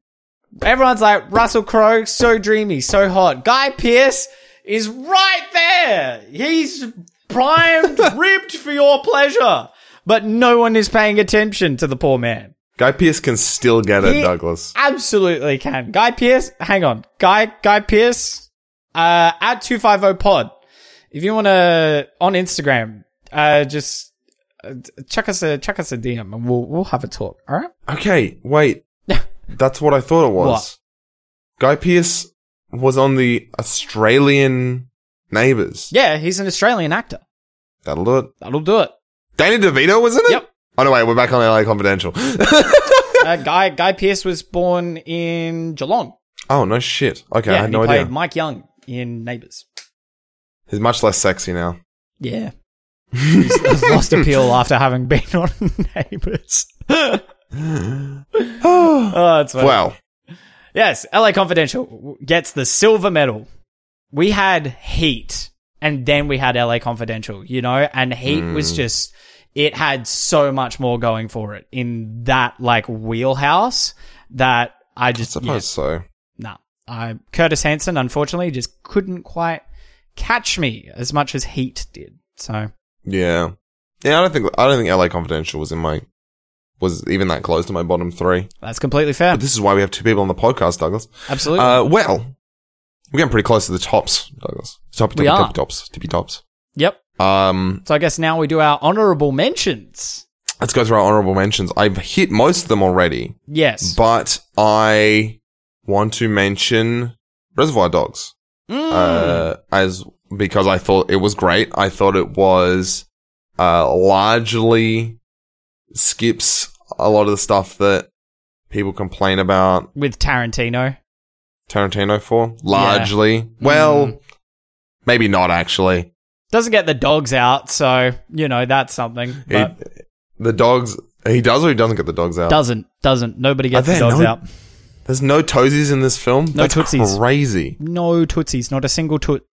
B: Everyone's like Russell Crowe, so dreamy, so hot. Guy Pearce is right there. He's primed, ribbed for your pleasure. But no one is paying attention to the poor man.
A: Guy Pearce can still get it,
B: He
A: Douglas.
B: Absolutely can. Guy Pearce, hang on. Guy Guy Pearce, uh, at 250 pod. If you want to, on Instagram, uh, just uh, chuck us a, chuck us a DM and we'll, we'll have a talk. All right?
A: Okay, wait. That's what I thought it was.
B: What?
A: Guy Pearce was on the Australian Neighbours.
B: Yeah, he's an Australian actor.
A: That'll do it.
B: That'll do it.
A: Danny DeVito was in it?
B: Yep.
A: Oh no, wait, we're back on LA Confidential.
B: Uh, Guy, Guy Pearce was born in Geelong.
A: oh no shit. Okay, I had no
B: he played
A: idea.
B: Mike Young in Neighbours.
A: He's much less sexy now.
B: Yeah. He's he's lost appeal after having been on Neighbours. oh, it's funny.
A: Well,
B: Yes, LA Confidential gets the silver medal. We had Heat, and then we had LA Confidential, you know, and Heat was just, it had so much more going for it in that, like, wheelhouse that I
A: I
B: just,
A: suppose
B: yeah,
A: so.
B: nah. I, Curtis Hanson, unfortunately, just couldn't quite catch me as much as Heat did. So,
A: Yeah. Yeah, I don't think I don't think LA Confidential was in my was even that close to my bottom three.
B: that's completely fair.
A: But this is why we have two people on the podcast, Douglas.
B: Absolutely.
A: Uh, well, we're getting pretty close to the tops, Douglas. Top,
B: We
A: tippy,
B: are.
A: tops, tippy tops.
B: yep.
A: Um,
B: So I guess now we do our honorable mentions.
A: let's go through our honorable mentions. I've hit most of them already,
B: Yes.
A: but I want to mention Reservoir Dogs.
B: Mm.
A: uh, as because I thought it was great. I thought it was uh, largely skips a lot of the stuff that people complain about
B: with Tarantino.
A: Tarantino for. Largely, well,
B: Mm.
A: maybe not actually.
B: Doesn't get the dogs out, so you know that's something. But
A: It- the dogs. He does or he doesn't get the dogs out.
B: doesn't doesn't nobody gets the dogs
A: no-
B: out.
A: There's no toesies in this film.
B: No
A: That's
B: tootsies.
A: crazy.
B: No tootsies, not a single toot.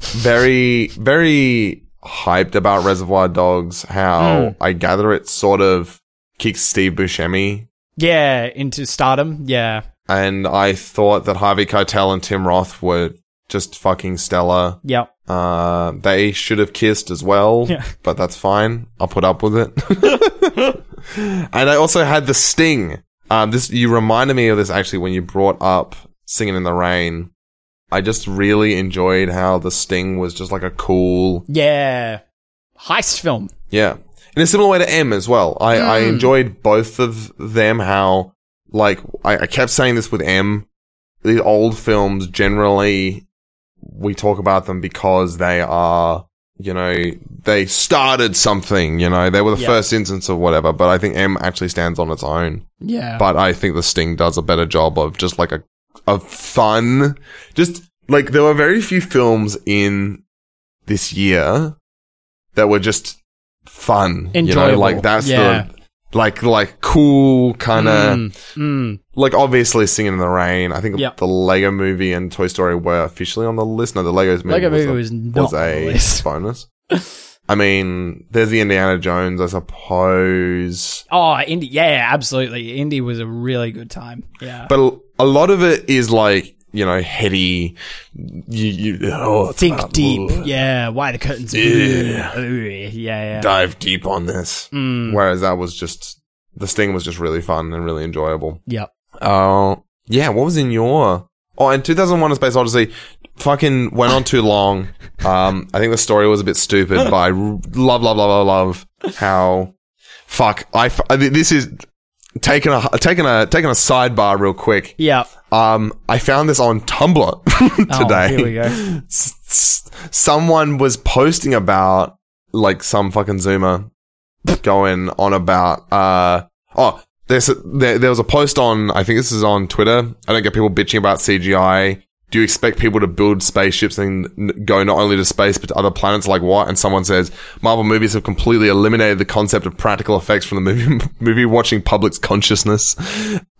A: very, very hyped about Reservoir Dogs. How
B: Mm.
A: I gather it sort of kicks Steve Buscemi
B: Yeah, into stardom. Yeah,
A: and I thought that Harvey Keitel and Tim Roth were just fucking stellar.
B: yep.
A: Uh, they should have kissed as well,
B: Yeah.
A: but that's fine. I'll put up with it. and I also had the Sting. Um, this you reminded me of this actually when you brought up Singing in the Rain. I just really enjoyed how the Sting was just like a cool,
B: Yeah, heist film.
A: yeah. In a similar way to M as well. I, I
B: Mm.
A: enjoyed both of them. How like I, I kept saying this with M. The old films generally we talk about them because they are you know they started something. You know they were the
B: Yeah.
A: first instance of whatever. But I think M actually stands on its own.
B: Yeah,
A: But I think the Sting does a better job of just like a of fun. Just like there were very few films in this year that were just fun. You know,
B: Enjoyable.
A: like that's
B: Yeah.
A: the like like cool kind of
B: Mm, mm.
A: like obviously Singing in the Rain. I think
B: Yep.
A: the Lego Movie and Toy Story were officially on the list. No, the Legos movie
B: Lego
A: was,
B: movie
A: a,
B: was not
A: was a
B: list.
A: bonus. I mean, there's the Indiana Jones, I suppose.
B: Oh, Indy. Yeah, absolutely. Indy was a really good time. Yeah.
A: But a lot of it is like, you know, heady. You, you oh,
B: Think deep.
A: ugh.
B: Yeah. Why the curtains blue?
A: Yeah.
B: Ooh, Yeah, yeah.
A: Dive deep on this.
B: Mm,
A: Whereas that was just, the sting was just really fun and really enjoyable.
B: yep.
A: Uh, yeah, what was in your, oh, and 2001 A Space Odyssey, fucking went on too long. Um, I think the story was a bit stupid, but I r- love, love, love, love, love how fuck. I f- I- this is taking a taking a taking a sidebar real quick.
B: Yeah.
A: Um, I found this on Tumblr today.
B: Oh, here we go.
A: Someone was posting about like some fucking zoomer going on about uh oh there's a, there, there was a post on I think this is on Twitter. I don't get people bitching about CGI. Do you expect people to build spaceships and go not only to space but to other planets? Like what? And someone says Marvel movies have completely eliminated the concept of practical effects from the movie movie watching public's consciousness.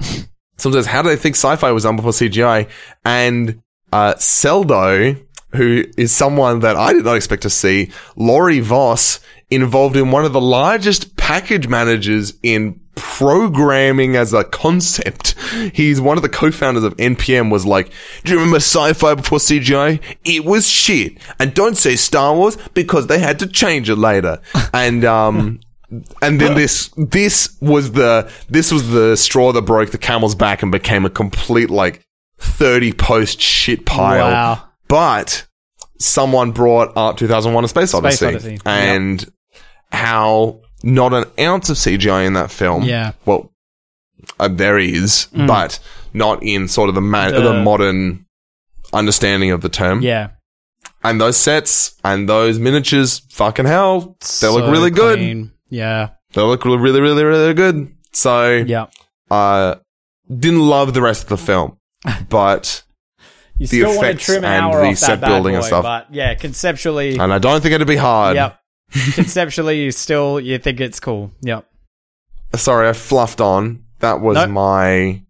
A: Says, how do they think sci-fi was done before CGI? And uh, Seldo, who is someone that I did not expect to see, Laurie Voss, involved in one of the largest package managers in programming as a concept. He's one of the co-founders of NPM was like, do you remember sci-fi before CGI? It was shit. And don't say Star Wars because they had to change it later. And, um, and then this this was the this was the straw that broke the camel's back and became a complete like 30 post shit pile
B: Wow.
A: but someone brought up 2001 a space odyssey,
B: Odyssey, yep.
A: and how not an ounce of cgi in that film
B: Yeah.
A: well uh, there is but not in sort of the, ma-
B: The-
A: the modern understanding of the term
B: Yeah.
A: and those sets and those miniatures fucking hell they look
B: So
A: really good
B: clean. Yeah.
A: they look really, really, really, good. So,
B: Yeah.
A: uh, didn't love the rest of the film, but,
B: You
A: The
B: still want to trim an
A: and
B: hour
A: the
B: off
A: set building
B: boy,
A: and stuff.
B: but yeah, conceptually,
A: and I don't think it'd be hard.
B: yep. conceptually, you still you think it's cool. Yep.
A: Sorry, I fluffed on. That was
B: Nope.
A: my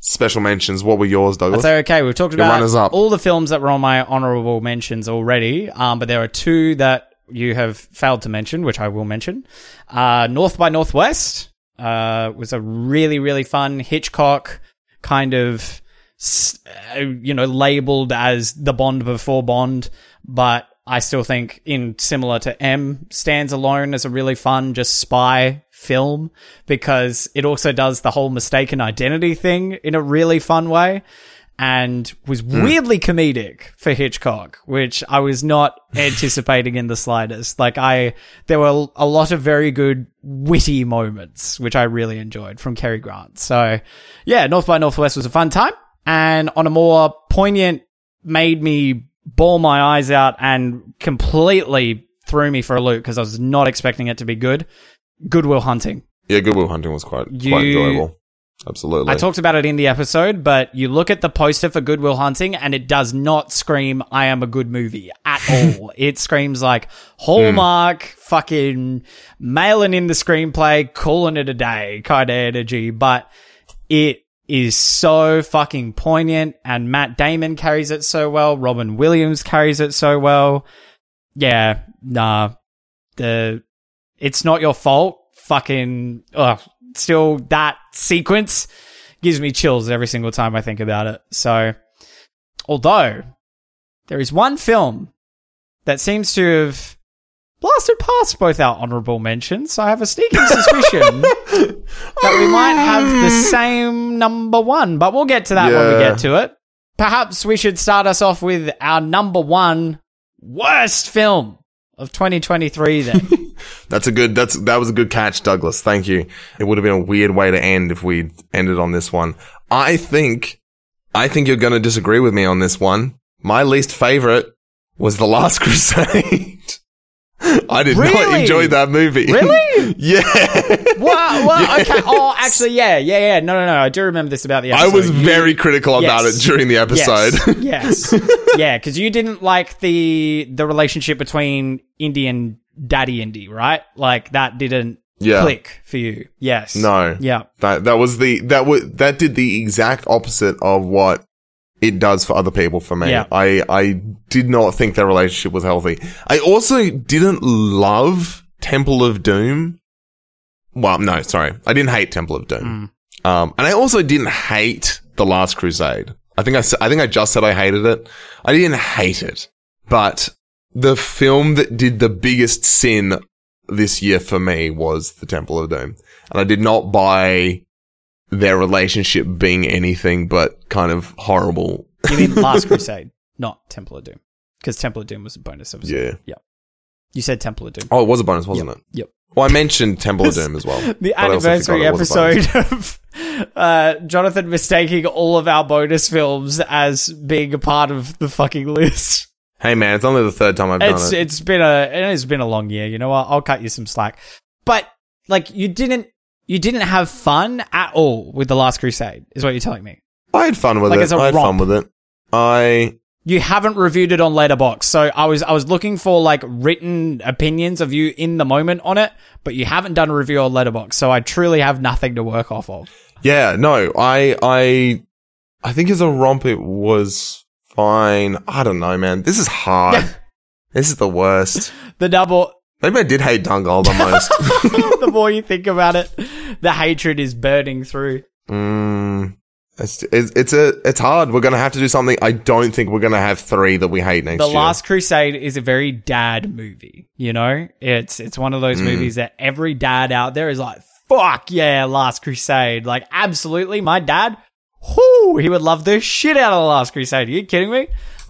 A: special mentions. What were yours, Douglas?
B: That's okay. We've talked
A: Your
B: about
A: runners up.
B: all the films that were on my honorable mentions already, um, but there are two that you have failed to mention, which I will mention. Uh, North by Northwest uh, was a really, really fun Hitchcock kind of, uh, you know, labeled as the Bond before Bond, but I still think in similar to M stands alone as a really fun just spy film because it also does the whole mistaken identity thing in a really fun way and was hmm. weirdly comedic for Hitchcock, which I was not anticipating in the slightest. Like I, there were a lot of very good witty moments, which I really enjoyed from Cary Grant. So yeah, North by Northwest was a fun time and on a more poignant, made me bawl my eyes out and completely threw me for a loop because I was not expecting it to be good. Goodwill Hunting.
A: yeah, Goodwill Hunting was quite,
B: You-
A: quite enjoyable. Absolutely.
B: I talked about it in the episode, but you look at the poster for Goodwill Hunting and it does not scream, I am a good movie at all. it screams like Hallmark, mm. fucking mailing in the screenplay, calling it a day kind of energy, but it is so fucking poignant and Matt Damon carries it so well. Robin Williams carries it so well. Yeah, nah, the, it's not your fault. Fucking, ugh, still that sequence gives me chills every single time I think about it. So, although there is one film that seems to have blasted past both our honorable mentions, I have a sneaking suspicion that we might have the same number one, but we'll get to that when we get to it. Perhaps we should start us off with our number one worst film of 2023 then.
A: That's a good. That's that was a good catch, Douglas. Thank you. It would have been a weird way to end if we ended on this one. I think, I think you're going to disagree with me on this one. My least favorite was The Last Crusade. I did not enjoy that movie.
B: Really?
A: yeah.
B: Well, well, okay. Oh, actually, yeah, yeah, yeah. No, no, no. I do remember this about the episode.
A: I was
B: You-
A: very critical about
B: Yes.
A: it during the episode.
B: Yes, yes. yeah, because you didn't like the the relationship between Indy and Daddy Indy, right? Like that didn't
A: Yeah.
B: click for you. Yes.
A: No.
B: Yeah.
A: That that was the that was that did the exact opposite of what it does for other people for me.
B: Yeah.
A: I I did not think their relationship was healthy. I also didn't love Temple of Doom. Well, no, sorry. I didn't hate Temple of Doom. Um, and I also didn't hate The Last Crusade. I think I, I think I just said I hated it. I didn't hate it, but the film that did the biggest sin this year for me was The Temple of Doom. And I did not buy their relationship being anything but kind of horrible.
B: You mean Last Crusade? not Temple of Doom, because Temple of Doom was a bonus episode.
A: Yeah.
B: Yep. You said Temple of Doom.
A: Oh, it was a bonus, wasn't
B: Yep.
A: it?
B: Yep.
A: Well, I mentioned Temple of Doom as well.
B: The
A: but I also
B: anniversary
A: forgot it was a bonus.
B: episode of uh, Jonathan mistaking all of our bonus films as being a part of the fucking list.
A: Hey man, it's only the third time I've
B: It's
A: done it.
B: it's been a it has been a long year. You know what? I'll cut you some slack. But like you didn't you didn't have fun at all with the Last Crusade. Is what you're telling me?
A: I had fun with
B: Like,
A: it. I had fun with it. I
B: You haven't reviewed it on Letterboxd, so I was I was looking for like written opinions of you in the moment on it, but you haven't done a review on Letterboxd, so I truly have nothing to work off of.
A: yeah, no, I I I think as a romp it was fine. I don't know, man. This is hard. this is the worst.
B: The double
A: Maybe I did hate Dangal the most.
B: the more you think about it, the hatred is burning through.
A: mm, it's, it's it's a it's hard. We're gonna have to do something. I don't think we're gonna have three that we hate next
B: The
A: year.
B: Last Crusade is a very dad movie, you know? It's it's one of
A: Mm.
B: those movies that every dad out there is like, fuck yeah, Last Crusade. Like, absolutely, my dad, whoo, he would love the shit out of the Last Crusade. Are you kidding me?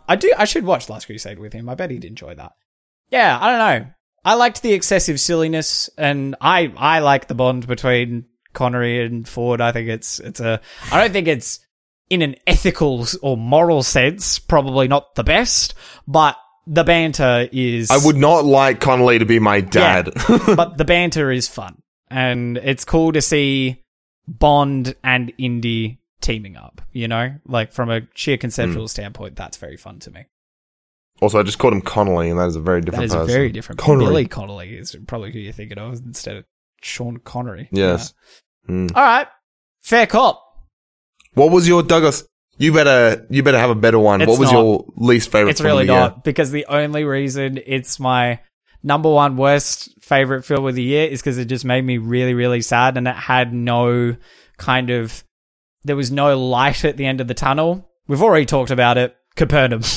B: I do I should watch Last Crusade with him. I bet he'd enjoy that. Yeah, I don't know. I liked the excessive silliness and I I like the bond between Connery and Ford. I think it's it's a I don't think it's in an ethical or moral sense, probably not the best, but the banter is.
A: I would not like Connolly to be my dad.
B: but the banter is fun, and it's cool to see Bond and Indy teaming up. You know, like from a sheer conceptual hmm. standpoint, that's very fun to me.
A: also, I just called him Connolly, and that is a very
B: That
A: different
B: is
A: person.
B: very different.
A: Connery.
B: Billy Connolly is probably who you're thinking of instead of Sean Connery.
A: Yes.
B: Yeah. All right. Fair cop.
A: What was your Douglas? You better you better have a better one.
B: It's
A: what was
B: not.
A: your least favorite?
B: It's
A: film
B: really
A: of the year?
B: not because the only reason it's my number one worst favorite film of the year is because it just made me really, really sad and it had no kind of, there was no light at the end of the tunnel. We've already talked about it. Capernaum.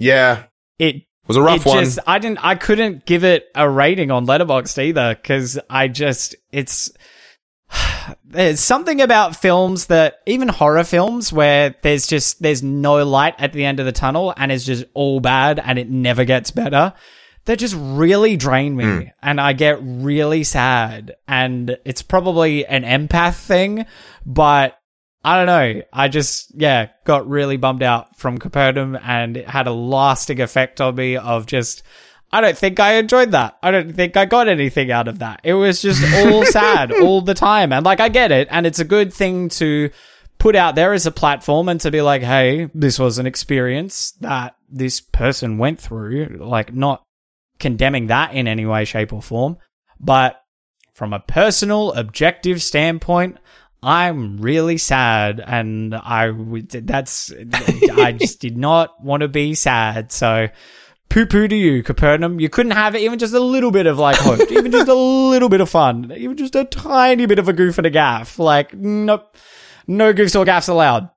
A: Yeah,
B: It
A: was a rough one.
B: just I didn't I couldn't give it a rating on Letterboxd either because I just it's there's something about films that even horror films where there's just there's no light at the end of the tunnel and it's just all bad and it never gets better. They just really drain me hmm. and I get really sad and it's probably an empath thing, but I don't know. I just, yeah, got really bummed out from Capernaum and it had a lasting effect on me of just, I don't think I enjoyed that. I don't think I got anything out of that. It was just all sad all the time. And like, I get it. And it's a good thing to put out there as a platform and to be like, hey, this was an experience that this person went through. Like, not condemning that in any way, shape, or form. But from a personal, objective standpoint, I'm really sad, and I that's I just did not want to be sad. So, poo poo to you, Capernaum. You couldn't have even just a little bit of like hope, even just a little bit of fun, even just a tiny bit of a goof and a gaff. Like, nope, no goofs or gaffs allowed.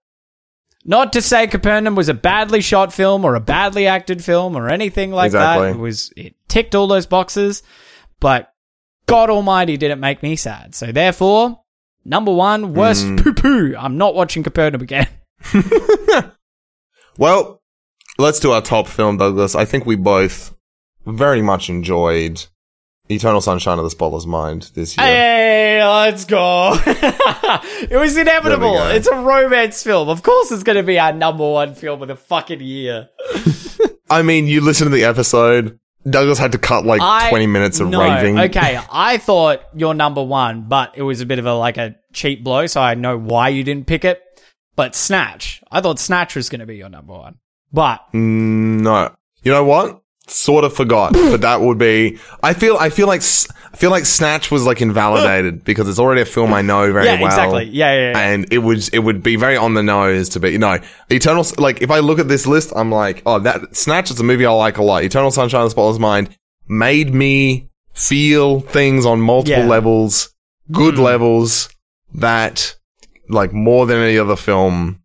B: Not to say Capernaum was a badly shot film or a badly acted film or anything like
A: Exactly.
B: that. It was it ticked all those boxes, but God Almighty did it make me sad. So therefore, number one, worst
A: Mm.
B: poo poo. I'm not watching Capernaum again.
A: Well, let's do our top film, Douglas. I think we both very much enjoyed Eternal Sunshine of the Spotless Mind this year.
B: Hey, let's go. it was inevitable.
A: There we go.
B: It's a romance film. Of course, it's going to be our number one film of the fucking year.
A: I mean, you listen to the episode. Douglas had to cut like
B: I-
A: 20 minutes of
B: no,
A: raving.
B: Okay, I thought you're number one, but it was a bit of a like a cheap blow, so I know why you didn't pick it. But Snatch, I thought Snatch was going to be your number one, but
A: Mm, No. You know what? Sort of forgot, but that would be. I feel. I feel like. I feel like Snatch was like invalidated because it's already a film I know very
B: yeah,
A: well.
B: exactly, yeah, yeah, yeah.
A: And it would. It would be very on the nose to be. You know, Eternal. Like if I look at this list, I'm like, oh, that Snatch is a movie I like a lot. Eternal Sunshine of the Spotless Mind made me feel things on multiple
B: Yeah.
A: levels, good
B: Mm.
A: levels that like more than any other film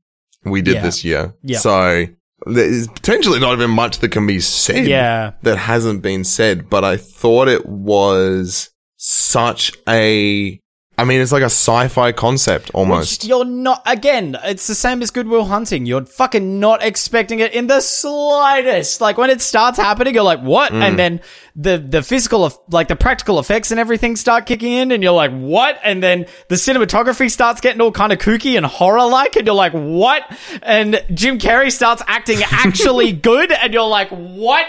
A: we did
B: Yeah.
A: this year.
B: Yeah.
A: So there's potentially not even much that can be said
B: yeah,
A: that hasn't been said, but I thought it was such a I mean, it's like a sci-fi concept almost.
B: You're not, again, it's the same as Goodwill Hunting. You're fucking not expecting it in the slightest. Like when it starts happening, you're like, what?
A: Mm.
B: And then the, the physical, like the practical effects and everything start kicking in and you're like, what? And then the cinematography starts getting all kind of kooky and horror like and you're like, what? And Jim Carrey starts acting actually good and you're like, what?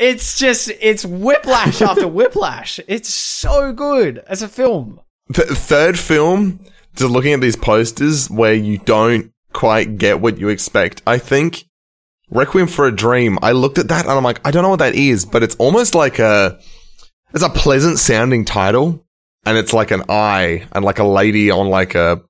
B: It's just, it's whiplash after whiplash. It's so good as a film.
A: Th- third film, just looking at these posters where you don't quite get what you expect. I think Requiem for a Dream. I looked at that and I'm like, I don't know what that is, but it's almost like a, it's a pleasant sounding title, and it's like an eye and like a lady on like a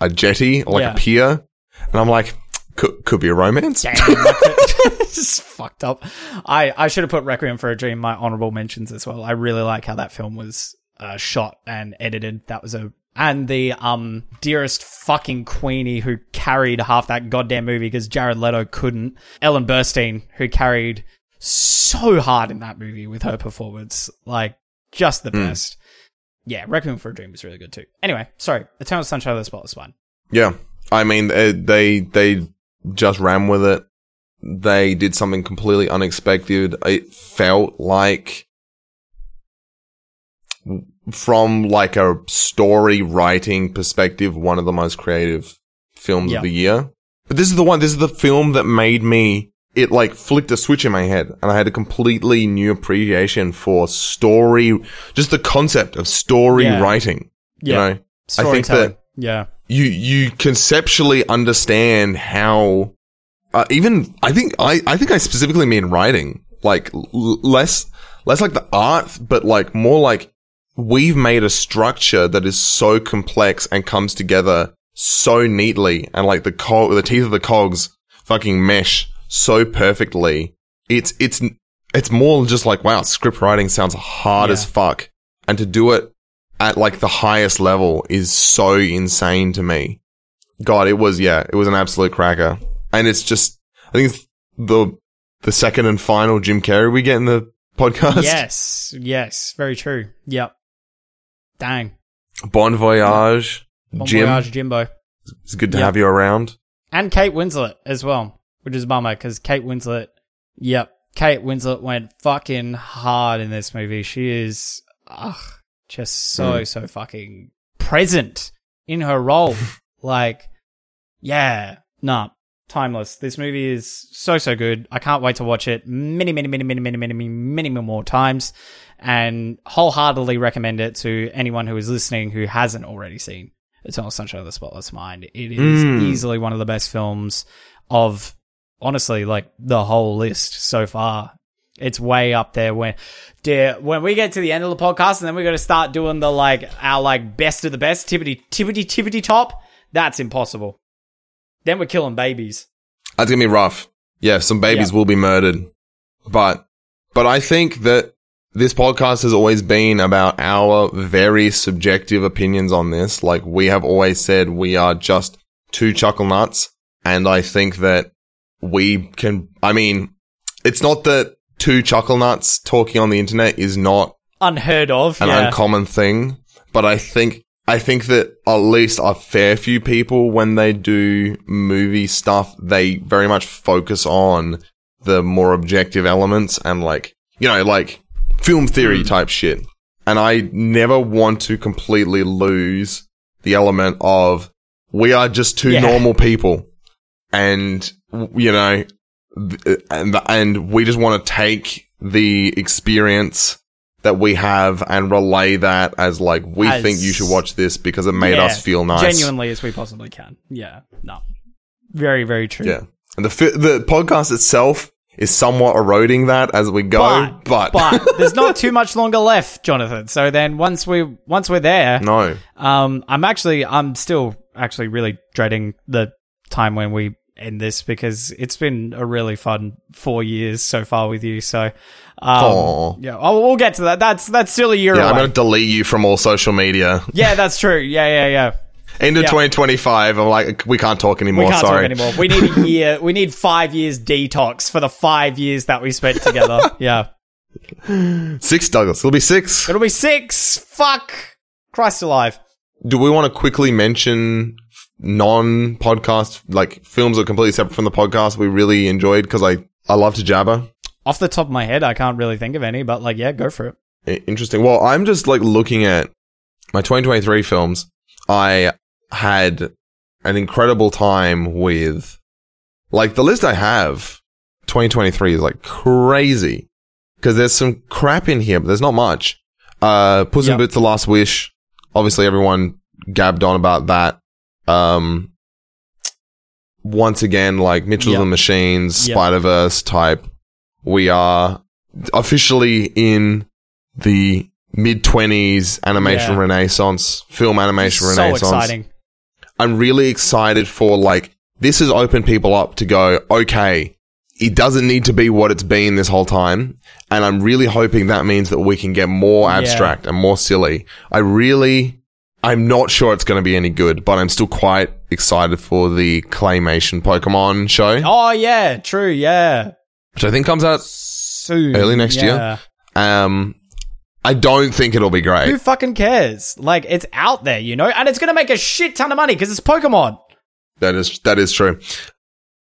A: a jetty or like
B: Yeah.
A: a pier, and I'm like, could could be a romance.
B: Damn, it's fucked up. I, I should have put Requiem for a Dream my honorable mentions as well. I really like how that film was uh, shot and edited. That was a and the um dearest fucking Queenie who carried half that goddamn movie because Jared Leto couldn't. Ellen Burstyn who carried so hard in that movie with her performance, like just the best. Yeah, Requiem for a Dream was really good too. Anyway, sorry, Eternal Sunshine of the Spotless Mind.
A: Yeah, I mean uh, they they just ran with it. They did something completely unexpected. It felt like from like a story writing perspective, one of the most creative films
B: Yeah.
A: of the year. But this is the one. This is the film that made me. It like flicked a switch in my head, and I had a completely new appreciation for story, just the concept of story
B: Yeah.
A: writing.
B: Yeah.
A: You know, I think that
B: yeah.
A: you you conceptually understand how uh, even I think I I think I specifically mean writing like l- less less like the art but like more like we've made a structure that is so complex and comes together so neatly and like the cog the teeth of the cogs fucking mesh so perfectly it's it's it's more just like wow script writing sounds hard
B: Yeah.
A: as fuck and to do it at like the highest level is so insane to me. God, it was yeah, it was an absolute cracker, and it's just I think it's the the second and final Jim Carrey we get in the podcast.
B: Yes, yes, very true. Yep. Dang.
A: Bon Voyage,
B: Bon
A: Jim.
B: voyage, Jimbo.
A: It's good to
B: Yeah.
A: have you around.
B: And Kate Winslet as well, which is bummer because Kate Winslet, yep, Kate Winslet went fucking hard in this movie. She is, ugh, just so,
A: Mm.
B: so fucking present in her role. like, yeah, nah, timeless. This movie is so, so good. I can't wait to watch it many, many, many, many, many, many, many, many more times and wholeheartedly recommend it to anyone who is listening who hasn't already seen Eternal Sunshine of the Spotless Mind. It is
A: Mm.
B: easily one of the best films of honestly like the whole list so far. It's way up there when dear, when we get to the end of the podcast and then we're gonna start doing the like our like best of the best, tippity tippity tippity top, that's impossible. Then we're killing babies.
A: That's gonna be rough. Yeah, some babies
B: Yeah.
A: will be murdered, but but I think that this podcast has always been about our very subjective opinions on this. Like we have always said, we are just two chuckle nuts, and I think that we can. I mean, it's not that two chuckle nuts talking on the internet is not
B: Unheard of.
A: an
B: yeah.
A: uncommon thing, but I think I think that at least a fair few people when they do movie stuff, they very much focus on the more objective elements and like you know like film theory mm. type shit. And I never want to completely lose the element of we are just two
B: Yeah.
A: normal people, and you know, th- uh, and and we just want to take the experience that we have and relay that as like we
B: As-
A: think you should watch this because it made
B: Yeah,
A: us feel nice.
B: Genuinely as we possibly can. Yeah. No. Very, very true.
A: Yeah. And the fi- the podcast itself is somewhat eroding that as we go, but,
B: but there's not too much longer left, Jonathan. So then once we once we're there,
A: no.
B: um, I'm actually I'm still actually really dreading the time when we end this because it's been a really fun four years so far with you. So, um, yeah, oh, we'll get to that. That's that's still a year
A: Yeah, I'm going to delete you from all social media.
B: yeah, that's true. Yeah, yeah, yeah.
A: Into
B: Yeah.
A: 2025, I'm like, we can't talk anymore.
B: We can't
A: sorry.
B: talk anymore. We need a year. We need five years detox for the five years that we spent together. yeah.
A: Six, Douglas. It'll be six.
B: It'll be six. Fuck. Christ alive.
A: do we want to quickly mention non podcast, like films that are completely separate from the podcast we really enjoyed? Because I, I love to jabber.
B: Off the top of my head, I can't really think of any, but like, yeah, go for it.
A: Interesting. Well, I'm just like looking at my 2023 films. I had an incredible time with, like, the list I have. 2023 is like crazy because there's some crap in here, but there's not much. Uh, Puss in
B: Yep.
A: Boots: The Last Wish. Obviously, everyone gabbed on about that. Um, once again, like Mitchell
B: Yep.
A: and the Machines,
B: Yep.
A: Spider Verse type. We are officially in the mid twenties animation
B: Yeah.
A: renaissance, film animation
B: so
A: renaissance.
B: exciting.
A: I'm really excited for like this has opened people up to go, okay, it doesn't need to be what it's been this whole time. And I'm really hoping that means that we can get more
B: Yeah.
A: abstract and more silly. I really, I'm not sure it's going to be any good, but I'm still quite excited for the claymation Pokemon show,
B: Oh yeah, true, yeah.
A: which I think comes out.
B: Soon,
A: Early next year? Um, I don't think it'll be great.
B: Who fucking cares? Like, it's out there, you know, and it's gonna make a shit ton of money because it's Pokemon.
A: That is that is true.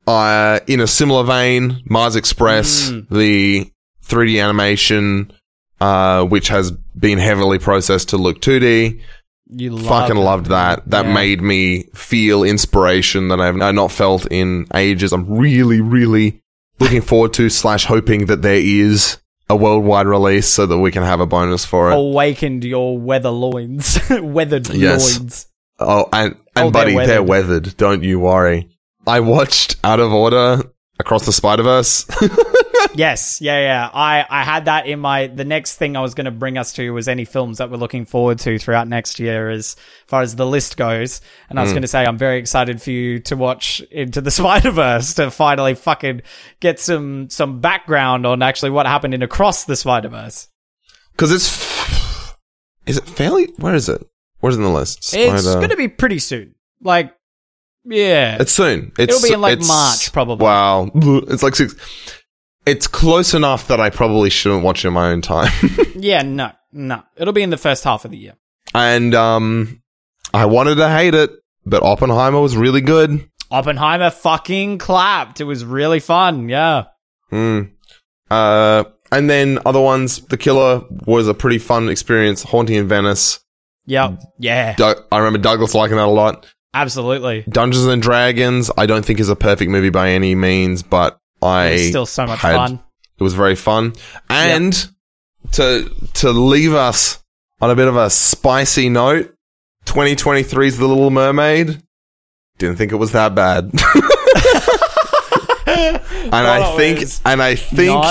A: Uh, in a similar vein, Mars Express,
B: Mm.
A: the 3D animation, uh, which has been heavily processed to look 2D.
B: You love
A: Fucking loved that. That
B: Yeah.
A: made me feel inspiration that I've not felt in ages. I'm really, really looking forward to slash hoping that there is a worldwide release so that we can have a bonus for it.
B: Awakened your weather loins, weathered
A: Yes.
B: loins.
A: Oh, and, and
B: Oh, they're
A: buddy, they're
B: weathered.
A: weathered. Don't you worry. I watched Out of Order across the Spider Verse.
B: Yes, yeah, yeah. I, I had that in my. The next thing I was going to bring us to was any films that we're looking forward to throughout next year, as far as the list goes. And I was mm. going to say I'm very excited for you to watch Into the Spider Verse to finally fucking get some some background on actually what happened in Across the Spider Verse.
A: Because it's. f- Is it fairly. Where is it? Where's in the list?
B: It's going to be pretty soon. Like, yeah,
A: It's soon. It's,
B: It'll be in, like, March, probably.
A: Wow. It's like six. It's close enough that I probably shouldn't watch it in my own time.
B: yeah. No, no. It'll be in the first half of the year.
A: and, um, I wanted to hate it, but Oppenheimer was really good.
B: Oppenheimer fucking clapped. It was really fun. Yeah.
A: Hmm. Uh, and then other ones, The Killer was a pretty fun experience. Haunting in Venice.
B: Yep. Yeah.
A: Doug- I remember Douglas liking that a lot.
B: Absolutely.
A: Dungeons and Dragons, I don't think is a perfect movie by any means, but I
B: It's still so much
A: had-
B: fun.
A: It was very fun. And to to leave us on a bit of a spicy note, 2023's The Little Mermaid. Didn't think it was that bad. and I
B: Well, it
A: think and I think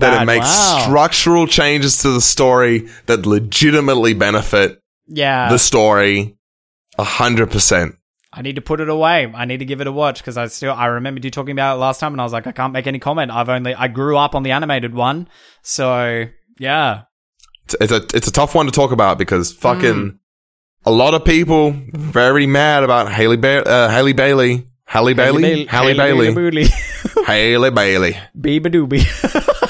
A: that it makes
B: Wow.
A: structural changes to the story that legitimately benefit
B: Yeah.
A: the story a hundred percent.
B: I need to put it away. I need to give it a watch because I still I remembered you talking about it last time and I was like, I can't make any comment. I've only I grew up on the animated one. So yeah.
A: It's, it's a it's a tough one to talk about because fucking
B: Mm.
A: a lot of people very mad about Haley ba- uh, Haley Bailey, Haley Bailey, Haley Bailey,
B: Bailey.
A: Haley Bailey,
B: Beeba doobie.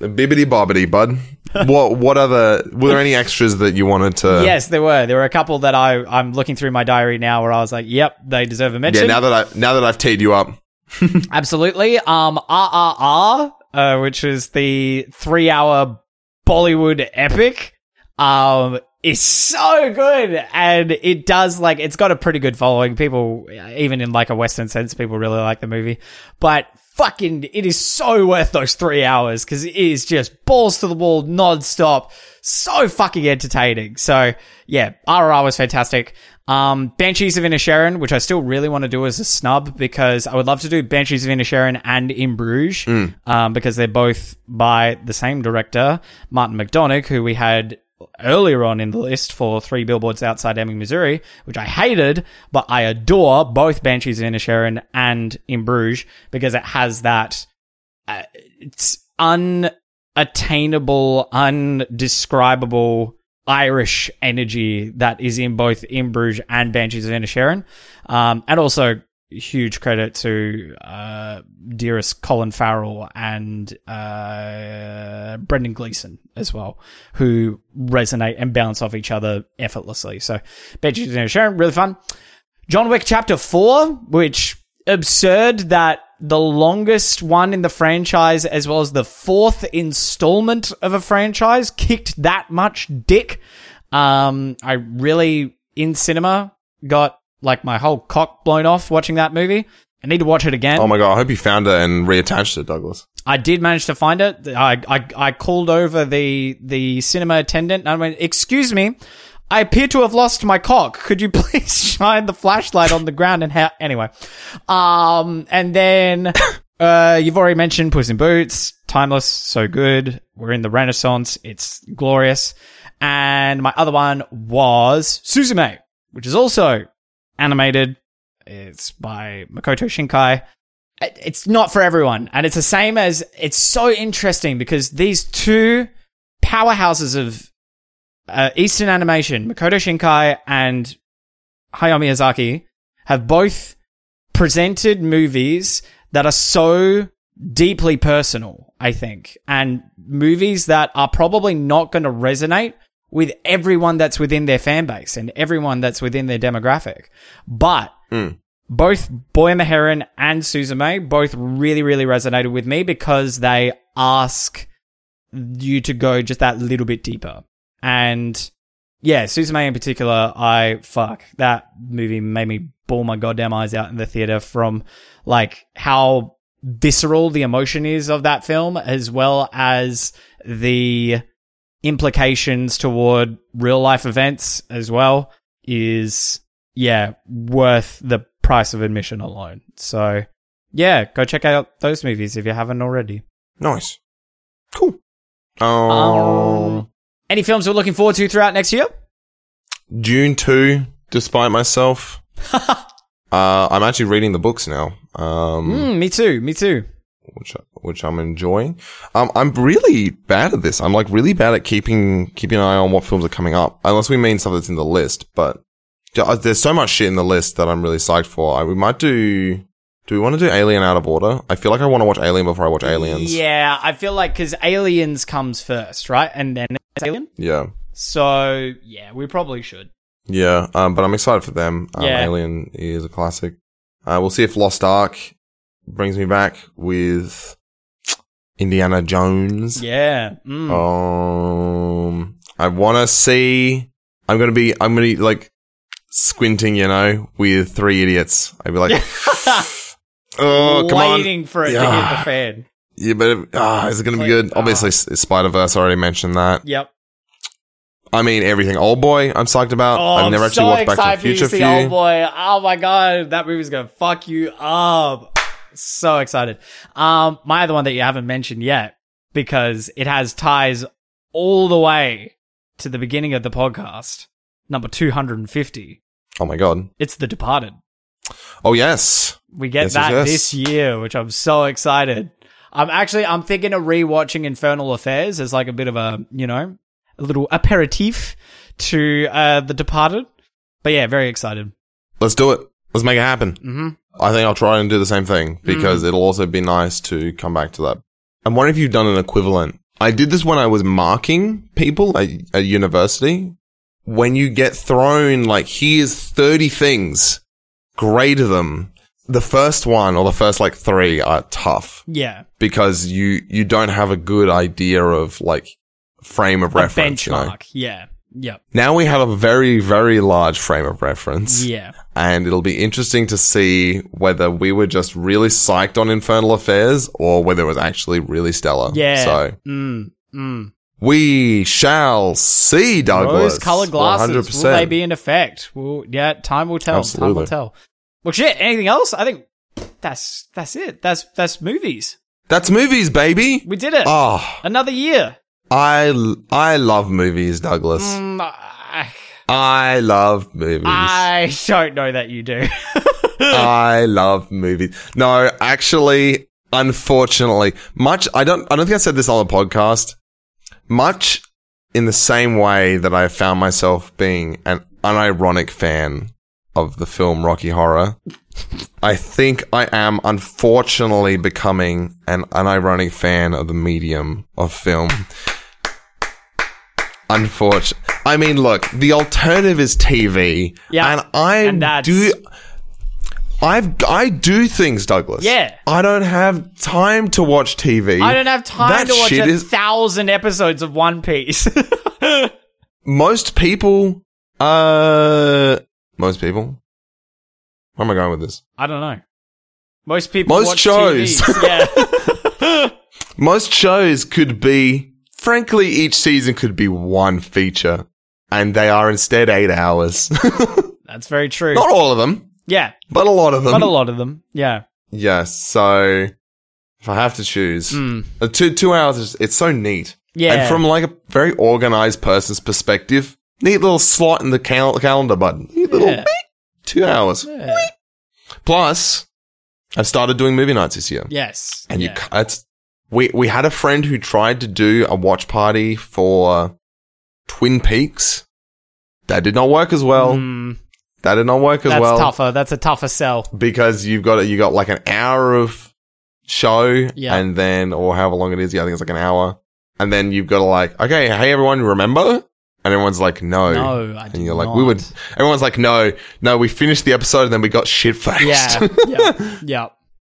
A: bibbity bobbity bud. what what other were there any extras that you wanted to?
B: yes, there were. There were a couple that I I'm looking through my diary now where I was like, yep, they deserve a mention.
A: Yeah, now that I now that I've teed you up,
B: Absolutely. Um, RRR, uh, which is the three hour Bollywood epic, um, is so good. And it does, like, it's got a pretty good following. People, even in like a Western sense, people really like the movie. But fucking, it is so worth those three hours because it is just balls to the wall, non-stop. So fucking entertaining. So yeah, RRR was fantastic. Um, Banshees of Inisherin, which I still really want to do as a snub because I would love to do Banshees of Inisherin and In Bruges, um, because they're both by the same director, Martin McDonagh, who we had earlier on in the list for Three Billboards Outside Ebbing, Missouri, which I hated, but I adore both Banshees of Inisherin and In Bruges because it has that, uh, it's unattainable, undescribable Irish energy that is in both In Bruges and Banshees of Inisherin. Um, and also huge credit to uh, dearest Colin Farrell and uh, Brendan Gleeson as well, who resonate and bounce off each other effortlessly. So, Benji Sharon, really fun. John Wick Chapter 4, which absurd that the longest one in the franchise, as well as the fourth installment of a franchise, kicked that much dick. Um, I really, in cinema, got like my whole cock blown off watching that movie. I need to watch it again.
A: Oh my god! I hope you found it and reattached it, Douglas.
B: I did manage to find it. I, I, I called over the, the cinema attendant and I went, excuse me, I appear to have lost my cock. Could you please shine the flashlight on the ground and ha- anyway. Um, and then, uh, you've already mentioned Puss in Boots, timeless, so good. We're in the Renaissance. It's glorious. And my other one was Suzume, which is also animated. It's by Makoto Shinkai. It's not for everyone. And it's the same as, it's so interesting because these two powerhouses of uh, Eastern animation, Makoto Shinkai and Hayao Miyazaki, have both presented movies that are so deeply personal, I think, and movies that are probably not going to resonate with everyone that's within their fan base and everyone that's within their demographic. But hmm. both Boy and the Heron and Suzume both really, really resonated with me because they ask you to go just that little bit deeper. And yeah, Suzume in particular, I fuck that movie made me bawl my goddamn eyes out in the theater from like how visceral the emotion is of that film, as well as the implications toward real life events as well is yeah worth the price of admission alone. So yeah, go check out those movies if you haven't already.
A: Nice, cool. Um,
B: Um, any films we're looking forward to throughout next year?
A: Dune two. Despite myself, uh, I'm actually reading the books now. Um,
B: Mm, me too. Me too.
A: Which which I'm enjoying. Um, I'm really bad at this. I'm like really bad at keeping keeping an eye on what films are coming up, unless we mean stuff that's in the list. But there's so much shit in the list that I'm really psyched for. I, we might do. Do we want to do Alien out of order? I feel like I want to watch Alien before I watch Aliens.
B: Yeah, I feel like because Aliens comes first, right? And then it's Alien.
A: Yeah.
B: So yeah, we probably should.
A: Yeah, um, but I'm excited for them. Um,
B: Yeah.
A: Alien is a classic. Uh, we'll see if Lost Ark brings me back with Indiana Jones.
B: Yeah. Mm.
A: Um, I want to see. I'm gonna be. I'm gonna be like squinting, you know, with three idiots. I'd be like, oh, come on.
B: Waiting for it to
A: Yeah.
B: hit the fan.
A: Yeah, but it- ah, is it gonna be good?
B: ah.
A: Obviously, Spider Verse. Already mentioned that.
B: Yep.
A: I mean, everything. Old Boy. I'm psyched about.
B: Oh,
A: I've
B: I'm
A: never actually
B: so
A: watched Back to the
B: excited for you
A: Future for you.
B: Old Boy. Oh my god, that movie's gonna fuck you up. So excited. Um, my other one that you haven't mentioned yet because it has ties all the way to the beginning of the podcast, number two hundred and fifty.
A: Oh my god.
B: It's The Departed.
A: Oh yes.
B: We get
A: Yes,
B: that
A: yes, yes.
B: this year, which I'm so excited. I'm actually I'm thinking of rewatching Infernal Affairs as like a bit of a you know a little aperitif to uh The Departed. But yeah, very excited.
A: Let's do it. Let's make it happen.
B: hmm
A: I think I'll try and do the same thing because it'll also be nice to come back to that. I'm wondering if you've done an equivalent. I did this when I was marking people at, at university. When you get thrown like, here's 30 things, grade them. The first one or the first like three are tough
B: Yeah,
A: because you, you don't have a good idea of like frame of
B: a
A: reference. you know.
B: benchmark. Yeah, yep,
A: Now we have a very, very large frame of reference
B: yeah.
A: And it'll be interesting to see whether we were just really psyched on Infernal Affairs or whether it was actually really stellar.
B: Yeah.
A: So
B: Mm, mm.
A: we shall see, Douglas.
B: Rose-colored glasses.
A: 100%.
B: Will they be in effect? Well, yeah. Time will tell.
A: Absolutely.
B: Time will tell. Well, shit. Anything else? I think that's that's it. That's that's movies.
A: That's movies, baby.
B: We did it.
A: Oh,
B: Another year.
A: I, I love movies, Douglas.
B: Mm, I,
A: I love movies.
B: I don't know that you do.
A: I love movies. No, actually, unfortunately, much, I don't, I don't think I said this on the podcast. Much in the same way that I found myself being an unironic fan of the film Rocky Horror. I think I am unfortunately becoming an unironic fan of the medium of film. Unfortunately, I mean, look, the alternative is TV,
B: Yeah,
A: and I
B: and that's-
A: do. I've I do things, Douglas.
B: Yeah.
A: I don't have time to watch TV.
B: I don't have time
A: That
B: to watch a
A: is-
B: thousand episodes of One Piece.
A: most people. Uh, most people. Where am I going with this?
B: I don't know. Most people
A: Most
B: watch
A: shows.
B: TVs. Yeah.
A: Most shows could be, frankly, each season could be one feature, and they are instead eight hours.
B: That's very true.
A: Not all of them,
B: yeah,
A: but a lot of them.
B: but a lot of them. Yeah.
A: Yes. So, if I have to choose,
B: Mm.
A: two two hours is it's so neat.
B: Yeah.
A: And from like a very organized person's perspective, neat little slot in the cal- calendar button. Neat little
B: Yeah.
A: beep, two hours.
B: Yeah.
A: Plus, I've started doing movie nights this year.
B: Yes.
A: And
B: yeah.
A: you, it's, we, we had a friend who tried to do a watch party for Twin Peaks. That did not work as well.
B: Mm,
A: That did not work as
B: that's
A: well That's
B: tougher. That's a tougher sell.
A: because you've got you got like an hour of show
B: Yeah.
A: and then or however long it is. Yeah, I think it's like an hour. And then you've got to like, okay, hey everyone, remember? And everyone's like, no.
B: No, I
A: and you're like,
B: not.
A: we would. Everyone's like, no, no. We finished the episode and then we got shit faced.
B: Yeah. yeah. Yeah.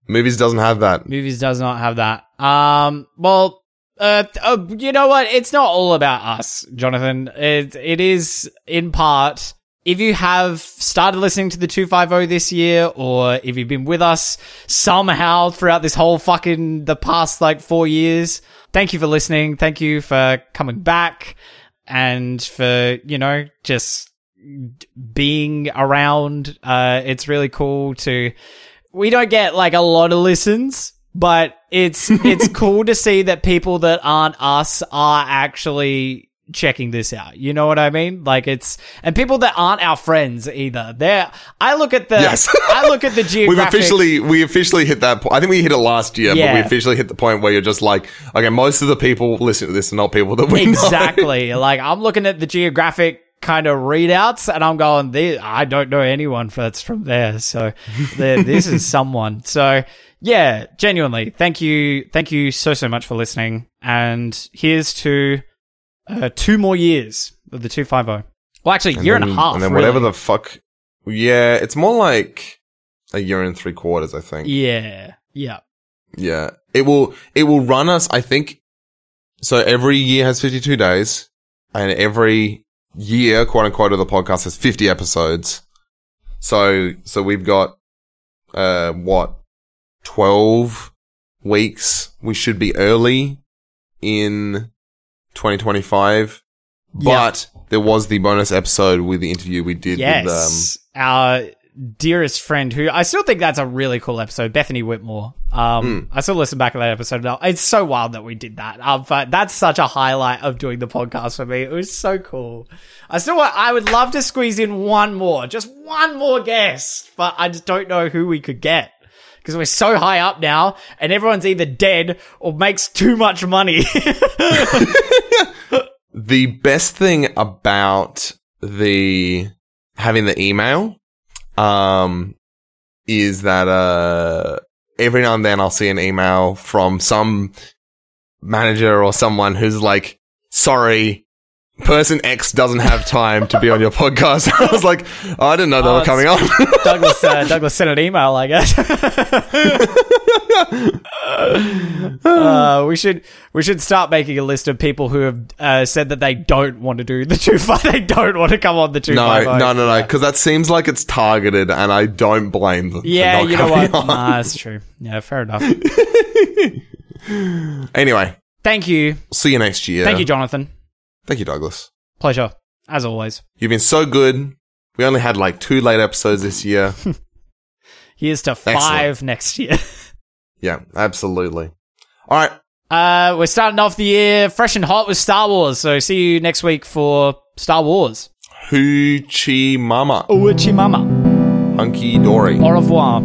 A: Movies doesn't have that.
B: Movies does not have that. Um, well, uh, uh, you know what? It's not all about us, Jonathan. It, it is in part. If you have started listening to the 250 this year, or if you've been with us somehow throughout this whole fucking, the past like four years, thank you for listening. Thank you for coming back and for, you know, just being around. Uh, it's really cool to, we don't get like a lot of listens, but it's it's cool to see that people that aren't us are actually checking this out. You know what I mean? Like it's and people that aren't our friends either. They're I look at the
A: Yes.
B: I look at the geographic.
A: We've officially we officially hit that. Po- I think we hit it last year, but we officially hit the point where you're just like, okay, most of the people listening to this are not people that we know.
B: exactly. like I'm looking at the geographic kind of readouts, and I'm going, "This- I don't know anyone that's from there. So this is someone. So yeah, genuinely, thank you, thank you so so much for listening. And here's to uh, two more years of the two five zero. Well, actually, year and, a half.
A: and then
B: really.
A: whatever the fuck. Yeah, it's more like a year and three quarters. I think.
B: yeah, yeah,
A: Yeah. It will, it will run us, I think. So every year has 52 days and every year, quote unquote, of the podcast has 50 episodes. So, so we've got, uh, what, 12 weeks. We should be early in 2025.
B: Yeah.
A: But there was the bonus episode with the interview we did with, um,
B: yes. Our dearest friend, who I still think that's a really cool episode, Bethany Whitmore. Um, I still listen back to that episode now. It's so wild that we did that. Um, but that's such a highlight of doing the podcast for me. It was so cool. I still, want, I would love to squeeze in one more, just one more guest, but I just don't know who we could get. Because we're so high up now, and everyone's either dead or makes too much money.
A: The best thing about the having the email um is that uh every now and then I'll see an email from some manager or someone who's like, sorry, person X doesn't have time to be on your podcast. I was like, oh, I didn't know they
B: Oh,
A: were coming on.
B: Douglas, uh, Douglas sent an email, I guess. uh, we should we should start making a list of people who have uh, said that they don't want to do the two five. They don't want to come on the two
A: no,
B: five.
A: no, no, no, because that seems like it's targeted and I don't blame them. for
B: Yeah, you know what?
A: on.
B: Nah, that's true. Yeah, fair enough.
A: Anyway,
B: Thank you,
A: see you next year.
B: thank you, Jonathan.
A: Thank you, Douglas.
B: Pleasure as always.
A: You've been so good. We only had like two late episodes this year.
B: Here's to five next year.
A: yeah, absolutely. All right.
B: Uh, we're starting off the year fresh and hot with Star Wars. So see you next week for Star Wars.
A: Hoochie Mama.
B: Uchi Mama.
A: Hunky Dory.
B: Au revoir.